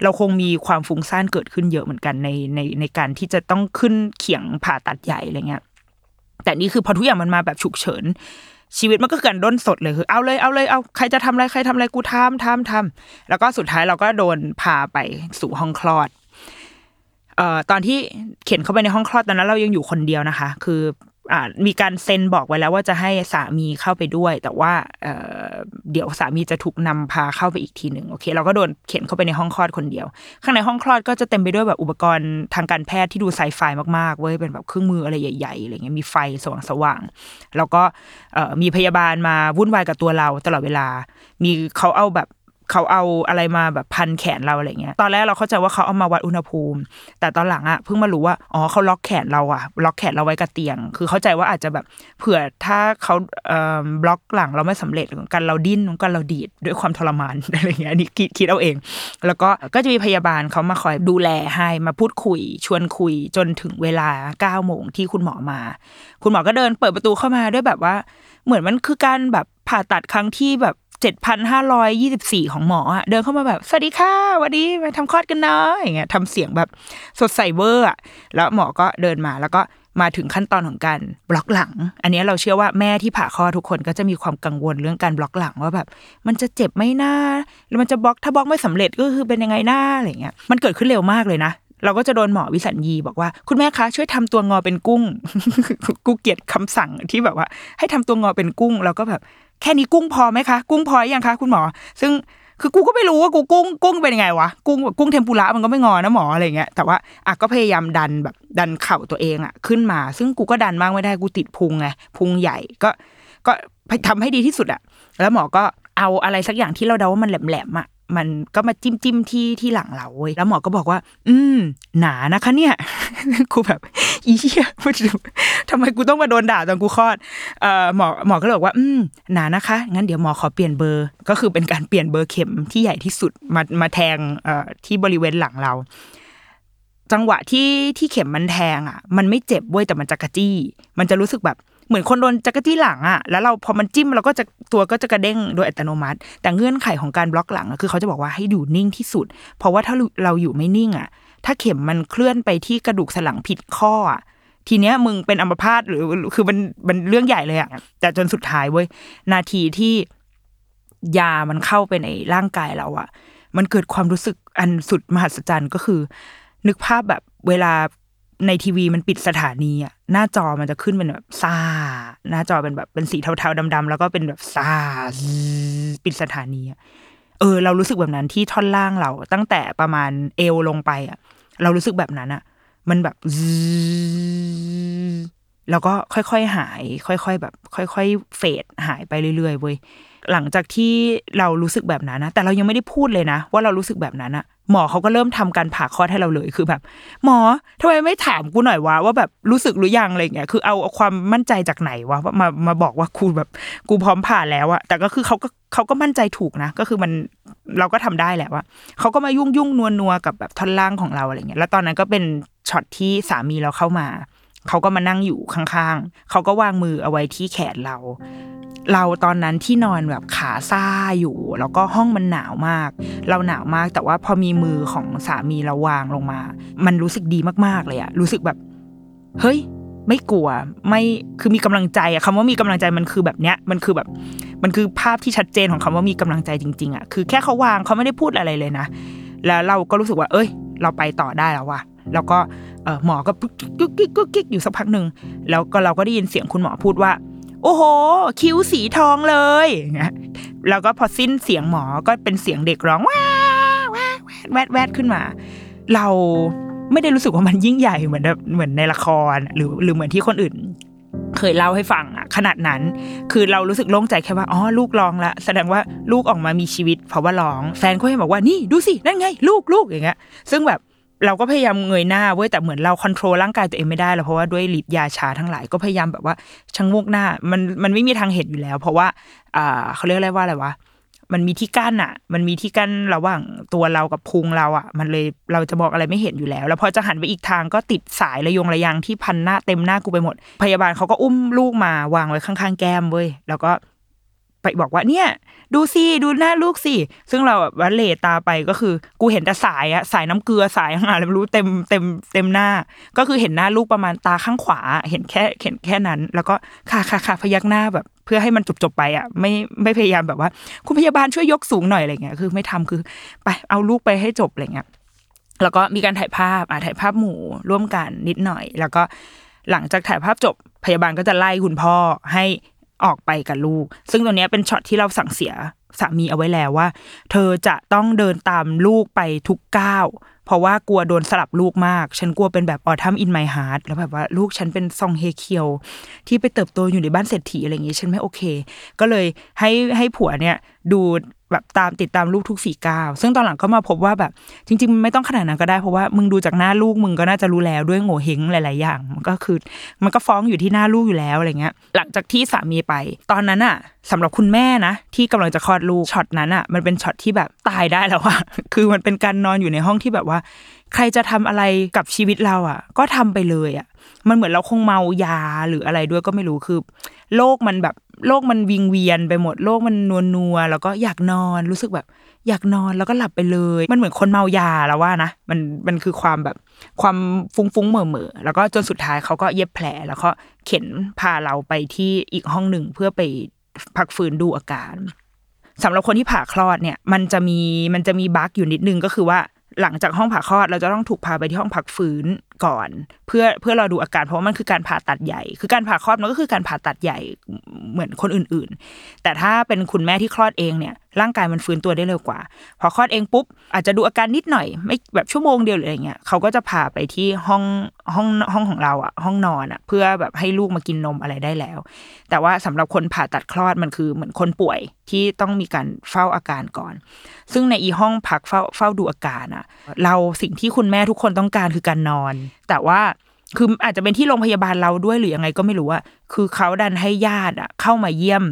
เราคงมีความฟุ้งซ่านเกิดขึ้นเยอะเหมือนกันในในในการที่จะต้องขึ้นเขียงผ่าตัดใหญ่อะไรเงี้ยแต่นี่คือพอทุกอย่างมันมาแบบฉุกเฉินชีวิตมันก็คือการด้นสดเลยคือเอาเลยเอาเลยเอาใครจะทำอะไรใครทำอะไรกูทำทำทำแล้วก็สุดท้ายเราก็โดนพาไปสู่ห้องคลอดเอ่อตอนที่เข็นเข้าไปในห้องคลอดตอนนั้นเรายังอยู่คนเดียวนะคะ คือ มีการเซ็นบอกไว้แล้วว่าจะให้สามีเข้าไปด้วย แต่ว่าเเดี๋ยวสามีจะถูกนำพาเข้าไปอีกทีหนึ่งโอเค เราก็โดนเข็นเข้าไปในห้องคลอดคนเดียว ข้างในห้องคลอดก็จะเต็มไปด้วยแบบอุปกรณ์ทางการแพทย์ที่ดูไซไฟมากๆเว้ยเป็นแบบเครื่องมืออะไรใหญ่ๆอะไรเงี้ยมีไฟสว่างๆแล้วก็มีพยาบาลมาวุ่นวายกับตัวเราตลอดเวลา มีเขาเอาแบบ เขาเอาอะไรมาแบบพันแขนเราอะไรเงี้ย ตอนแรกเราเข้าใจว่าเขาเอามาวัดอุณหภูมิ แต่ตอนหลังอะเพิ่งมารู้ว่า อ๋อเขาล็อกแขนเราอะล็อกแขนเราไว้กับเตียง คือเข้าใจว่าอาจจะแบบเผื่อถ้าเขาเอ่อบล็อกหลังเราไม่สำเร็จกันเราดิ้นกันเราดีดด้วยความทรมานอะไรเงี้ยนี่คิดคิดเอาเอง แล้วก็ก็จะมีพยาบาลเขามาคอยดูแลให้มาพูดคุย ชวนคุยจนถึงเวลาเก้าโมงที่คุณหมอมา คุณหมอก็เดินเปิดประตูเข้ามาด้วยแบบว่า เหมือนมันคือการแบบผ่าตัดครั้งที่แบบ เจ็ดพันห้าร้อยยี่สิบสี่ของหมออะเดินเข้ามาแบบ สวัสดีค่ะวัสดีมาทำคลอดกันเนาะอย่างเงี้ยทำเสียงแบบสดใสเวอร์อะแล้วหมอก็เดินมาแล้วก็มาถึงขั้นตอนของการบล็อกหลัง อันนี้เราเชื่อว่าแม่ที่ผ่าคลอดทุกคนก็จะมีความกังวลเรื่องการบล็อกหลังว่าแบบ มันจะเจ็บไหมน้าหรือมันจะบล็อกถ้าบล็อกไม่สำเร็จก็คือเป็นยังไงน้าอะไรเงี้ยมันเกิดขึ้นเร็วมากเลยนะเราก็จะโดนหมอวิสัญญีบอกว่า คุณแม่คะช่วยทำตัวงอเป็นกุ้ง กูเกลียดคำสั่งที่แบบว่า ให้ทำตัวงอเป็นกุ้งแล้วก็แบบ แค่นี้กุ้งพอไหมคะ กุ้งพอยังคะคุณหมอ ซึ่งคือกูก็ไม่รู้ว่ากูกุ้งกุ้งเป็นยังไงวะกุ้งกุ้งเทมปุระมันก็ไม่งอนะหมออะไรเงี้ยแต่ว่าอะก็พยายามดันแบบดันเข่าตัวเองอะขึ้นมา ซึ่งกูก็ดันมากไม่ได้กูติดพุงไงพุงใหญ่ก็ก็ทำให้ดีที่สุดอะ แล้วหมอก็เอาอะไรสักอย่างที่เราเดาว่ามันแหลมๆอะ มันก็มาจิ้มจิ้มที่ที่หลังเราเว้ยแล้วหมอก็บอกว่า อืม หนานะคะเนี่ยกูแบบอีเหี้ยทำไมกูต้องมาโดนด่าตอนกูคลอดเอ่อหมอหมอก็เลยบอกว่า อืม หนานะคะ งั้นเดี๋ยวหมอขอเปลี่ยนเบอร์ ก็คือเป็นการเปลี่ยนเบอร์เข็มที่ใหญ่ที่สุดมามาแทงเอ่อที่บริเวณหลังเรา จังหวะที่ที่เข็มมันแทงอะ มันไม่เจ็บเว้ยแต่มันจะกระจี้ มันจะรู้สึกแบบ เหมือนคนโดนจักรจี้หลังอะแล้วเราพอมันจิ้มเราก็จะตัวก็จะกระเด้งโดยอัตโนมัติ แต่เงื่อนไขของการบล็อกหลังคือเขาจะบอกว่าให้อยู่นิ่งที่สุด เพราะว่าถ้าเราอยู่ไม่นิ่งอะ ถ้าเข็มมันเคลื่อนไปที่กระดูกสันหลังผิดข้ออะทีเนี้ยมึงเป็นอัมพาตหรือคือมันมันเรื่องใหญ่เลยอะแต่จนสุดท้ายเว้ยนาทีที่ยามันเข้าไปในร่างกายเราอะ มันเกิดความรู้สึกอันสุดมหัศจรรย์ก็คือ นึกภาพแบบเวลา ในทีวีมันปิดสถานีอะหน้าจอมันจะขึ้นเป็นแบบซาหน้าจอเป็นแบบเป็นสีเทาๆดำๆแล้วก็เป็นแบบซาปิดสถานีอะเออ เรารู้สึกแบบนั้นที่ท่อนล่างเราตั้งแต่ประมาณเอวลงไปอะ เรารู้สึกแบบนั้นอะ มันแบบแล้วก็ค่อยๆหาย ค่อยๆแบบ ค่อยๆเฟดหายไปเรื่อยๆเว้ย หลังจากที่เรารู้สึกแบบนั้นนะแต่เรายังไม่ได้พูดเลยนะ ว่าเรารู้สึกแบบนั้นอะหมอเขาก็เริ่มทำการผ่าคลอดให้เราเลยคือแบบ หมอทำไมไม่ถามกูหน่อยวะว่าแบบรู้สึกหรือยังอะไรเงี้ยคือเอาความมั่นใจจากไหนวะมามาบอกว่ากูแบบกูพร้อมผ่าแล้วอะแต่ก็คือเขาก็เขาก็มั่นใจถูกนะ ก็คือมันเราก็ทำได้แหละว่าเขาก็มายุ่งยุ่งนัวนัวกับแบบท่อนล่างของเราอะไรเงี้ยแล้วตอนนั้นก็เป็นช็อตที่สามีเราเข้ามา เขาก็มานั่งอยู่ข้างๆเขาก็วางมือเอาไว้ที่แขนเรา เราตอนนั้นที่นอนแบบขาซ่าอยู่ แล้วก็ห้องมันหนาวมาก เราหนาวมากแต่ว่าพอมีมือของสามีเราวางลงมา มันรู้สึกดีมากๆเลยอะรู้สึกแบบเฮ้ยไม่กลัวไม่คือมีกำลังใจอะคำว่ามีกำลังใจมันคือแบบเนี้ยมันคือแบบมันคือภาพที่ชัดเจนของคำว่ามีกำลังใจจริง ๆอะคือแค่เขาวางเขาไม่ได้พูดอะไรเลยนะ แล้วเราก็รู้สึกว่า เอ้ย เราไปต่อได้แล้วว่ะแล้วก็ หมอก็กุ๊กกิ๊กกุ๊กกิ๊กอยู่สักพักหนึ่งแล้วก็เราก็ได้ยินเสียงคุณหมอพูดว่า โอ้โห คิ้วสีทองเลยเงี้ยแล้วก็พอสิ้นเสียงหมอก็เป็นเสียงเด็กร้องว้าว้าแวดแวดขึ้นมา เราไม่ได้รู้สึกว่ามันยิ่งใหญ่เหมือนเหมือนในละครหรือหรือเหมือนที่คนอื่น เคยเล่าให้ฟังอะขนาดนั้น คือเรารู้สึกโล่งใจแค่ว่าอ๋อลูกร้องละแสดงว่าลูกออกมามีชีวิตเพราะว่าร้อง แฟนก็ให้บอกว่านี่ดูสินั่นไง ลูกลูกอย่างเงี้ย ซึ่งแบบ เราก็พยายามเงยหน้าเว้ยแต่เหมือนเราควบคุมร่างกายตัวเองไม่ได้แล้วเพราะว่าด้วยฤทธิ์ยาชาทั้งหลายก็พยายามแบบว่าชะงกหน้า มันมันไม่มีทางเห็นอยู่แล้ว เพราะว่าอ่าเขาเรียกอะไรว่าอะไรวะมันมีที่กั้นอะ มันมีที่กั้นระหว่างตัวเรากับพุงเราอะ มันเลยเราจะบอกอะไรไม่เห็นอยู่แล้ว แล้วพอจะหันไปอีกทางก็ติดสายระยงระยางที่พันหน้าเต็มหน้ากูไปหมด พยาบาลเขาก็อุ้มลูกมาวางไว้ข้างๆแก้มเว้ย แล้วก็ ไปบอกว่าเนี่ย ดูสิดูหน้าลูกสิซึ่งเราแบบว่าเลตาไปก็คือ กูเห็นแต่สายอะสายน้ำเกลือสายอะไรไม่รู้เต็มเต็มเต็มหน้า ก็คือเห็นหน้าลูกประมาณตาข้างขวา เห็นแค่เห็นแค่นั้น แล้วก็ค่ะค่ะค่ะพยักหน้าแบบ เพื่อให้มันจบจบไปอะ ไม่ไม่พยายามแบบว่า คุณพยาบาลช่วยยกสูงหน่อยอะไรเงี้ยคือไม่ทำคือ ไปเอาลูกไปให้จบอะไรเงี้ยแล้วก็มีการถ่ายภาพอะถ่ายภาพหมู่ร่วมกันนิดหน่อย แล้วก็หลังจากถ่ายภาพจบพยาบาลก็จะไล่คุณพ่อให้ ออกไปกับลูก ซึ่งตัวนี้เป็นช็อตที่เราสั่งเสียสามีเอาไว้แล้วว่า เธอจะต้องเดินตามลูกไปทุกก้าวเพราะว่ากลัวโดนสลับลูกมาก ฉันกลัวเป็นแบบ Autumn in My Heart แล้วแบบว่าลูกฉันเป็นซองเฮเคียว ที่ไปเติบโตอยู่ในบ้านเศรษฐีอะไรอย่างงี้ ฉันไม่โอเค ก็เลยให้ให้ผัวเนี่ยดู แบบตามติดตามลูกทุกฝีก้าวซึ่งตอนหลังก็มาพบว่าแบบ จริง ๆ ไม่ต้องขนาดนั้นก็ได้เพราะว่ามึงดูจากหน้าลูกมึงก็น่าจะรู้แล้วด้วยโหงวเฮ้งหลายๆอย่างมันก็คือ มันก็ฟ้องอยู่ที่หน้าลูกอยู่แล้วอะไรเงี้ย หลังจากที่สามีไป ตอนนั้นอะสำหรับคุณแม่นะ ที่กำลังจะคลอดลูกช็อตนั้นอะมันเป็นช็อตที่แบบตายได้แล้วอะคือมันเป็นการนอนอยู่ในห้องที่แบบว่า ใครจะทำอะไรกับชีวิตเราอะก็ทำไปเลยอะ มันเหมือนเราคงเมายาหรืออะไรด้วยก็ไม่รู้คือ โลกมันแบบโลกมันวิงเวียนไปหมดโลกมันนัวนัวแล้วก็อยากนอนรู้สึกแบบ อยากนอนแล้วก็หลับไปเลย มันเหมือนคนเมายาแล้วว่านะมันมันคือความแบบความฟุ้งฟุ้งเหม่อเม่อแล้วก็จนสุดท้ายเขาก็เย็บแผลแล้วก็เข็นพาเราไปที่อีกห้องหนึ่งเพื่อไปพักฟื้นดูอาการสำหรับคนที่ผ่าคลอดเนี่ย มันจะมีมันจะมีบั๊กอยู่นิดนึงก็คือว่าหลังจากห้องผ่าคลอดเราจะต้องถูกพาไปที่ห้องพักฟื้น ก่อน เพื่อเพื่อเราดูอาการเพราะว่ามันคือการผ่าตัดใหญ่ คือการผ่าคลอดมันก็คือการผ่าตัดใหญ่เหมือนคนอื่น ๆ แต่ถ้าเป็นคุณแม่ที่คลอดเองเนี่ย ร่างกายมันฟื้นตัวได้เร็วกว่า พอคลอดเองปุ๊บอาจจะดูอาการนิดหน่อยไม่แบบชั่วโมงเดียวหรืออะไรเงี้ยเขาก็จะพาไปที่ห้องห้องห้องของเราอะห้องนอนอะเพื่อแบบให้ลูกมากินนมอะไรได้แล้ว แต่ว่าสำหรับคนผ่าตัดคลอดมันคือเหมือนคนป่วยที่ต้องมีการเฝ้าอาการก่อน ซึ่งในอีห้องพักเฝ้าเฝ้าดูอาการอะเราสิ่งที่คุณแม่ทุกคนต้องการคือการนอนแต่ว่าคืออาจจะเป็นที่โรงพยาบาลเราด้วยหรือยังไงก็ไม่รู้อะคือเขาดันให้ญาติอะเข้ามาเยี่ยม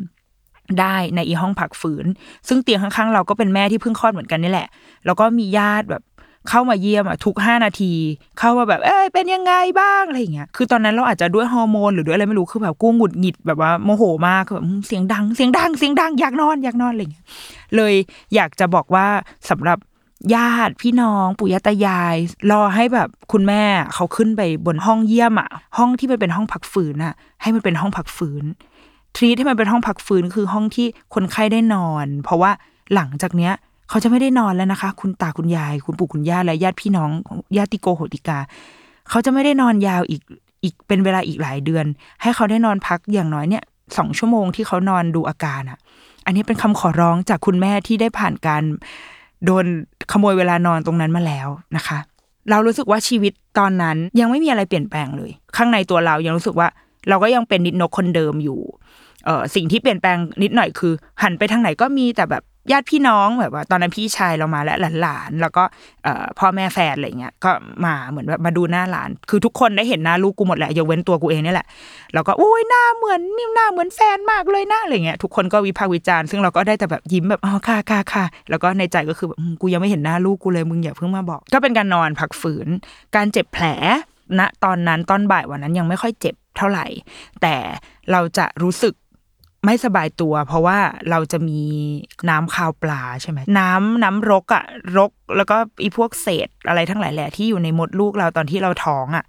ได้ในอีห้องพักฝืน ซึ่งเตียงข้างๆ เราก็เป็นแม่ที่เพิ่งคลอดเหมือนกันนี่แหละ แล้วก็มีญาติแบบเข้ามาเยี่ยมอะทุกห้านาที เข้ามาแบบ เอ้ยเป็นยังไงบ้างอะไรอย่างเงี้ยคือตอนนั้นเราอาจจะด้วยฮอร์โมนหรือด้วยอะไรไม่รู้คือแบบกู้หงุดหงิดแบบว่าโมโหมากแบบเสียงดังเสียงดังเสียงดังอยากนอนอยากนอนอะไรอย่างเงี้ยเลยอยากจะบอกว่าสำหรับ ญาติพี่น้องปู่ย่าตายาย รอให้แบบคุณแม่เขาขึ้นไปบนห้องเยี่ยมอะห้องที่มันเป็นห้องพักฟื้นอะให้มันเป็นห้องพักฟื้นทรีทให้มันเป็นห้องพักฟื้นคือห้องที่คนไข้ได้นอน เพราะว่าหลังจากเนี้ยเขาจะไม่ได้นอนแล้วนะคะ คุณตาคุณยาย คุณปู่คุณย่าและญาติพี่น้องญาติโกโหติกา เขาจะไม่ได้นอนยาวอีกอีกเป็นเวลาอีกหลายเดือน ให้เขาได้นอนพักอย่างน้อยเนี่ยสองชั่วโมงที่เขานอนดูอาการอะ อันนี้เป็นคำขอร้องจากคุณแม่ที่ได้ผ่านการ โดนขโมยเวลานอนตรงนั้นมาแล้วนะคะ เรารู้สึกว่าชีวิตตอนนั้นยังไม่มีอะไรเปลี่ยนแปลงเลย ข้างในตัวเรายังรู้สึกว่าเราก็ยังเป็นนิดนกคนเดิมอยู่เออสิ่งที่เปลี่ยนแปลงนิดหน่อยคือ หันไปทางไหนก็มีแต่แบบ ญาติพี่น้องแบบว่า ตอนนั้นพี่ชายเรามาและหลานๆแล้วก็พ่อแม่แฟนอะไรเงี้ยก็มาเหมือนแบบมาดูหน้าหลาน คือทุกคนได้เห็นหน้าลูกกูหมดแหละยกเว้นตัวกูเองนี่แหละแล้วก็อุ้ยหน้าเหมือนนี่หน้าเหมือนแฟนมากเลยนะอะไรเงี้ยทุกคนก็วิพากษ์วิจารณ์ซึ่งเราก็ได้แต่แบบยิ้มแบบอ๋อค่ะค่ะค่ะแล้วก็ในใจก็คือแบบกูยังไม่เห็นหน้าลูกกูเลยมึงอย่าเพิ่งมาบอก ก็เป็นการนอนพักฝืน การเจ็บแผลณตอนนั้นตอนบ่ายวันนั้นยังไม่ค่อยเจ็บเท่าไหร่ แต่เราจะรู้สึก ไม่สบายตัว เพราะว่าเราจะมีน้ำคาวปลาใช่ไหมน้ำน้ำรกอะรก แล้วก็อีพวกเศษอะไรทั้งหลายแหละที่อยู่ในมดลูกเราตอนที่เราท้องอะ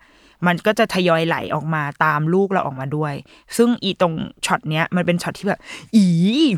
มันก็จะทยอยไหลออกมาตามลูกเราออกมาด้วย ซึ่งอีตรงช็อตเนี้ยมันเป็นช็อตที่แบบอี๋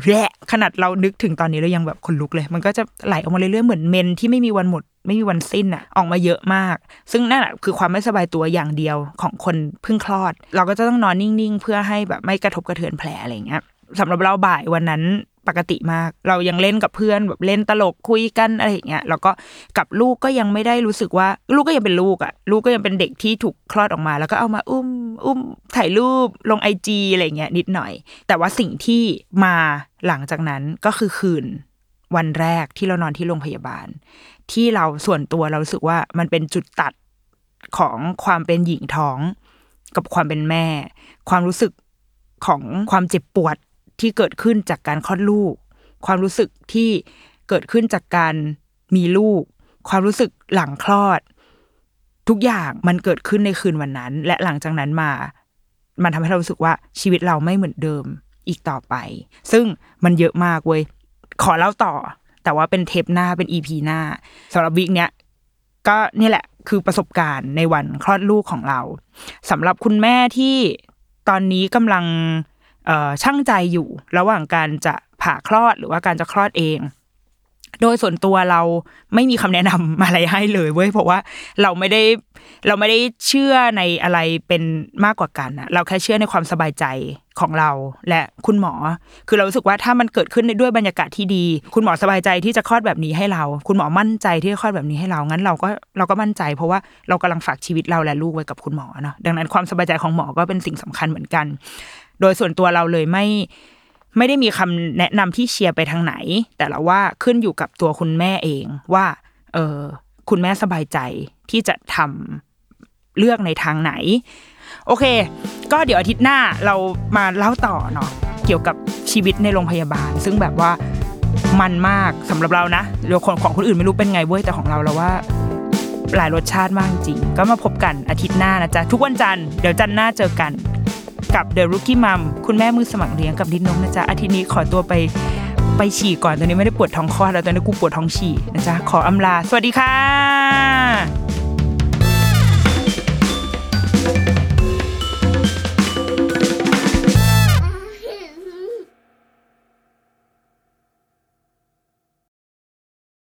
แหวะขนาดเรานึกถึงตอนนี้เรายังแบบขนลุกเลย มันก็จะไหลออกมาเรื่อยๆเหมือนเมนส์ที่ไม่มีวันหมด ไม่มีวันสิ้นอะออกมาเยอะมาก ซึ่งนั่นแหละคือความไม่สบายตัวอย่างเดียวของคนเพิ่งคลอด เราก็จะต้องนอนนิ่งๆ เพื่อให้แบบไม่กระทบกระเทือนแผลอะไรเงี้ยสำหรับเราบ่ายวันนั้นปกติมาก เรายังเล่นกับเพื่อนแบบเล่นตลกคุยกันอะไรอย่างเงี้ยแล้วก็กับลูกก็ยังไม่ได้รู้สึกว่า ลูกก็ยังเป็นลูกอะ ลูกก็ยังเป็นเด็กที่ถูกคลอดออกมา แล้วก็เอามาอุ้ม อุ้มถ่ายรูปลงไอจีอะไรเงี้ยนิดหน่อย แต่ว่าสิ่งที่มาหลังจากนั้นก็คือคืนวันแรกที่เรานอนที่โรงพยาบาล ที่เราส่วนตัวเราสึกว่ามันเป็นจุดตัดของความเป็นหญิงท้อง กับความเป็นแม่ ความรู้สึกของความเจ็บปวดที่เกิดขึ้นจากการคลอดลูก ความรู้สึกที่เกิดขึ้นจากการมีลูก ความรู้สึกหลังคลอด ทุกอย่างมันเกิดขึ้นในคืนวันนั้น และหลังจากนั้นมา มันทำให้เรารู้สึกว่าชีวิตเราไม่เหมือนเดิมอีกต่อไป ซึ่งมันเยอะมากเว้ยขอเล่าต่อ แต่ว่าเป็นเทปหน้าเป็นอีพีหน้าสำหรับวิกเนี้ยก็นี่แหละคือประสบการณ์ในวันคลอดลูกของเราสำหรับคุณแม่ที่ตอนนี้กำลังช่างใจอยู่ ระหว่างการจะผ่าคลอดหรือว่าการจะคลอดเอง โดยส่วนตัวเราไม่มีคำแนะนำอะไรให้เลยเว้ยเพราะว่าเราไม่ได้ เราไม่ได้เชื่อในอะไรเป็นมากกว่ากันอะเราแค่เชื่อในความสบายใจของเราและคุณหมอ คือเรารู้สึกว่าถ้ามันเกิดขึ้นด้วยบรรยากาศที่ดี คุณหมอสบายใจที่จะคลอดแบบนี้ให้เรา คุณหมอมั่นใจที่จะคลอดแบบนี้ให้เรางั้นเราก็เราก็มั่นใจ เพราะว่าเรากำลังฝากชีวิตเราและลูกไว้กับคุณหมอเนาะดังนั้นความสบายใจของหมอก็เป็นสิ่งสำคัญเหมือนกัน โดยส่วนตัวเราเลยไม่ไม่ได้มีคำแนะนำที่เชียร์ไปทางไหน แต่ละว่าขึ้นอยู่กับตัวคุณแม่เองว่า เออ คุณแม่สบายใจที่จะทำเลือกในทางไหน โอเค ก็เดี๋ยวอาทิตย์หน้าเรามาเล่าต่อเนาะเกี่ยวกับชีวิตในโรงพยาบาล ซึ่งแบบว่ามันมากสำหรับเรานะเดี๋ยวคนของคนอื่นไม่รู้เป็นไงเว้ยแต่ของเราเราว่าหลายรสชาติมากจริง ก็มาพบกันอาทิตย์หน้านะจ๊ะ ทุกวันจันทร์เดี๋ยวจันทร์หน้าเจอกันกับ The Rookie Mom คุณแม่มือสมัครเลี้ยงกับดินนกนะจ๊ะ อาทิตย์นี้ขอตัวไป ไปฉี่ก่อนตอนนี้ไม่ได้ปวดท้องคลอดแล้วตอนนี้กูปวดท้องฉี่นะจ๊ะขออำลา สวัสดีค่ะ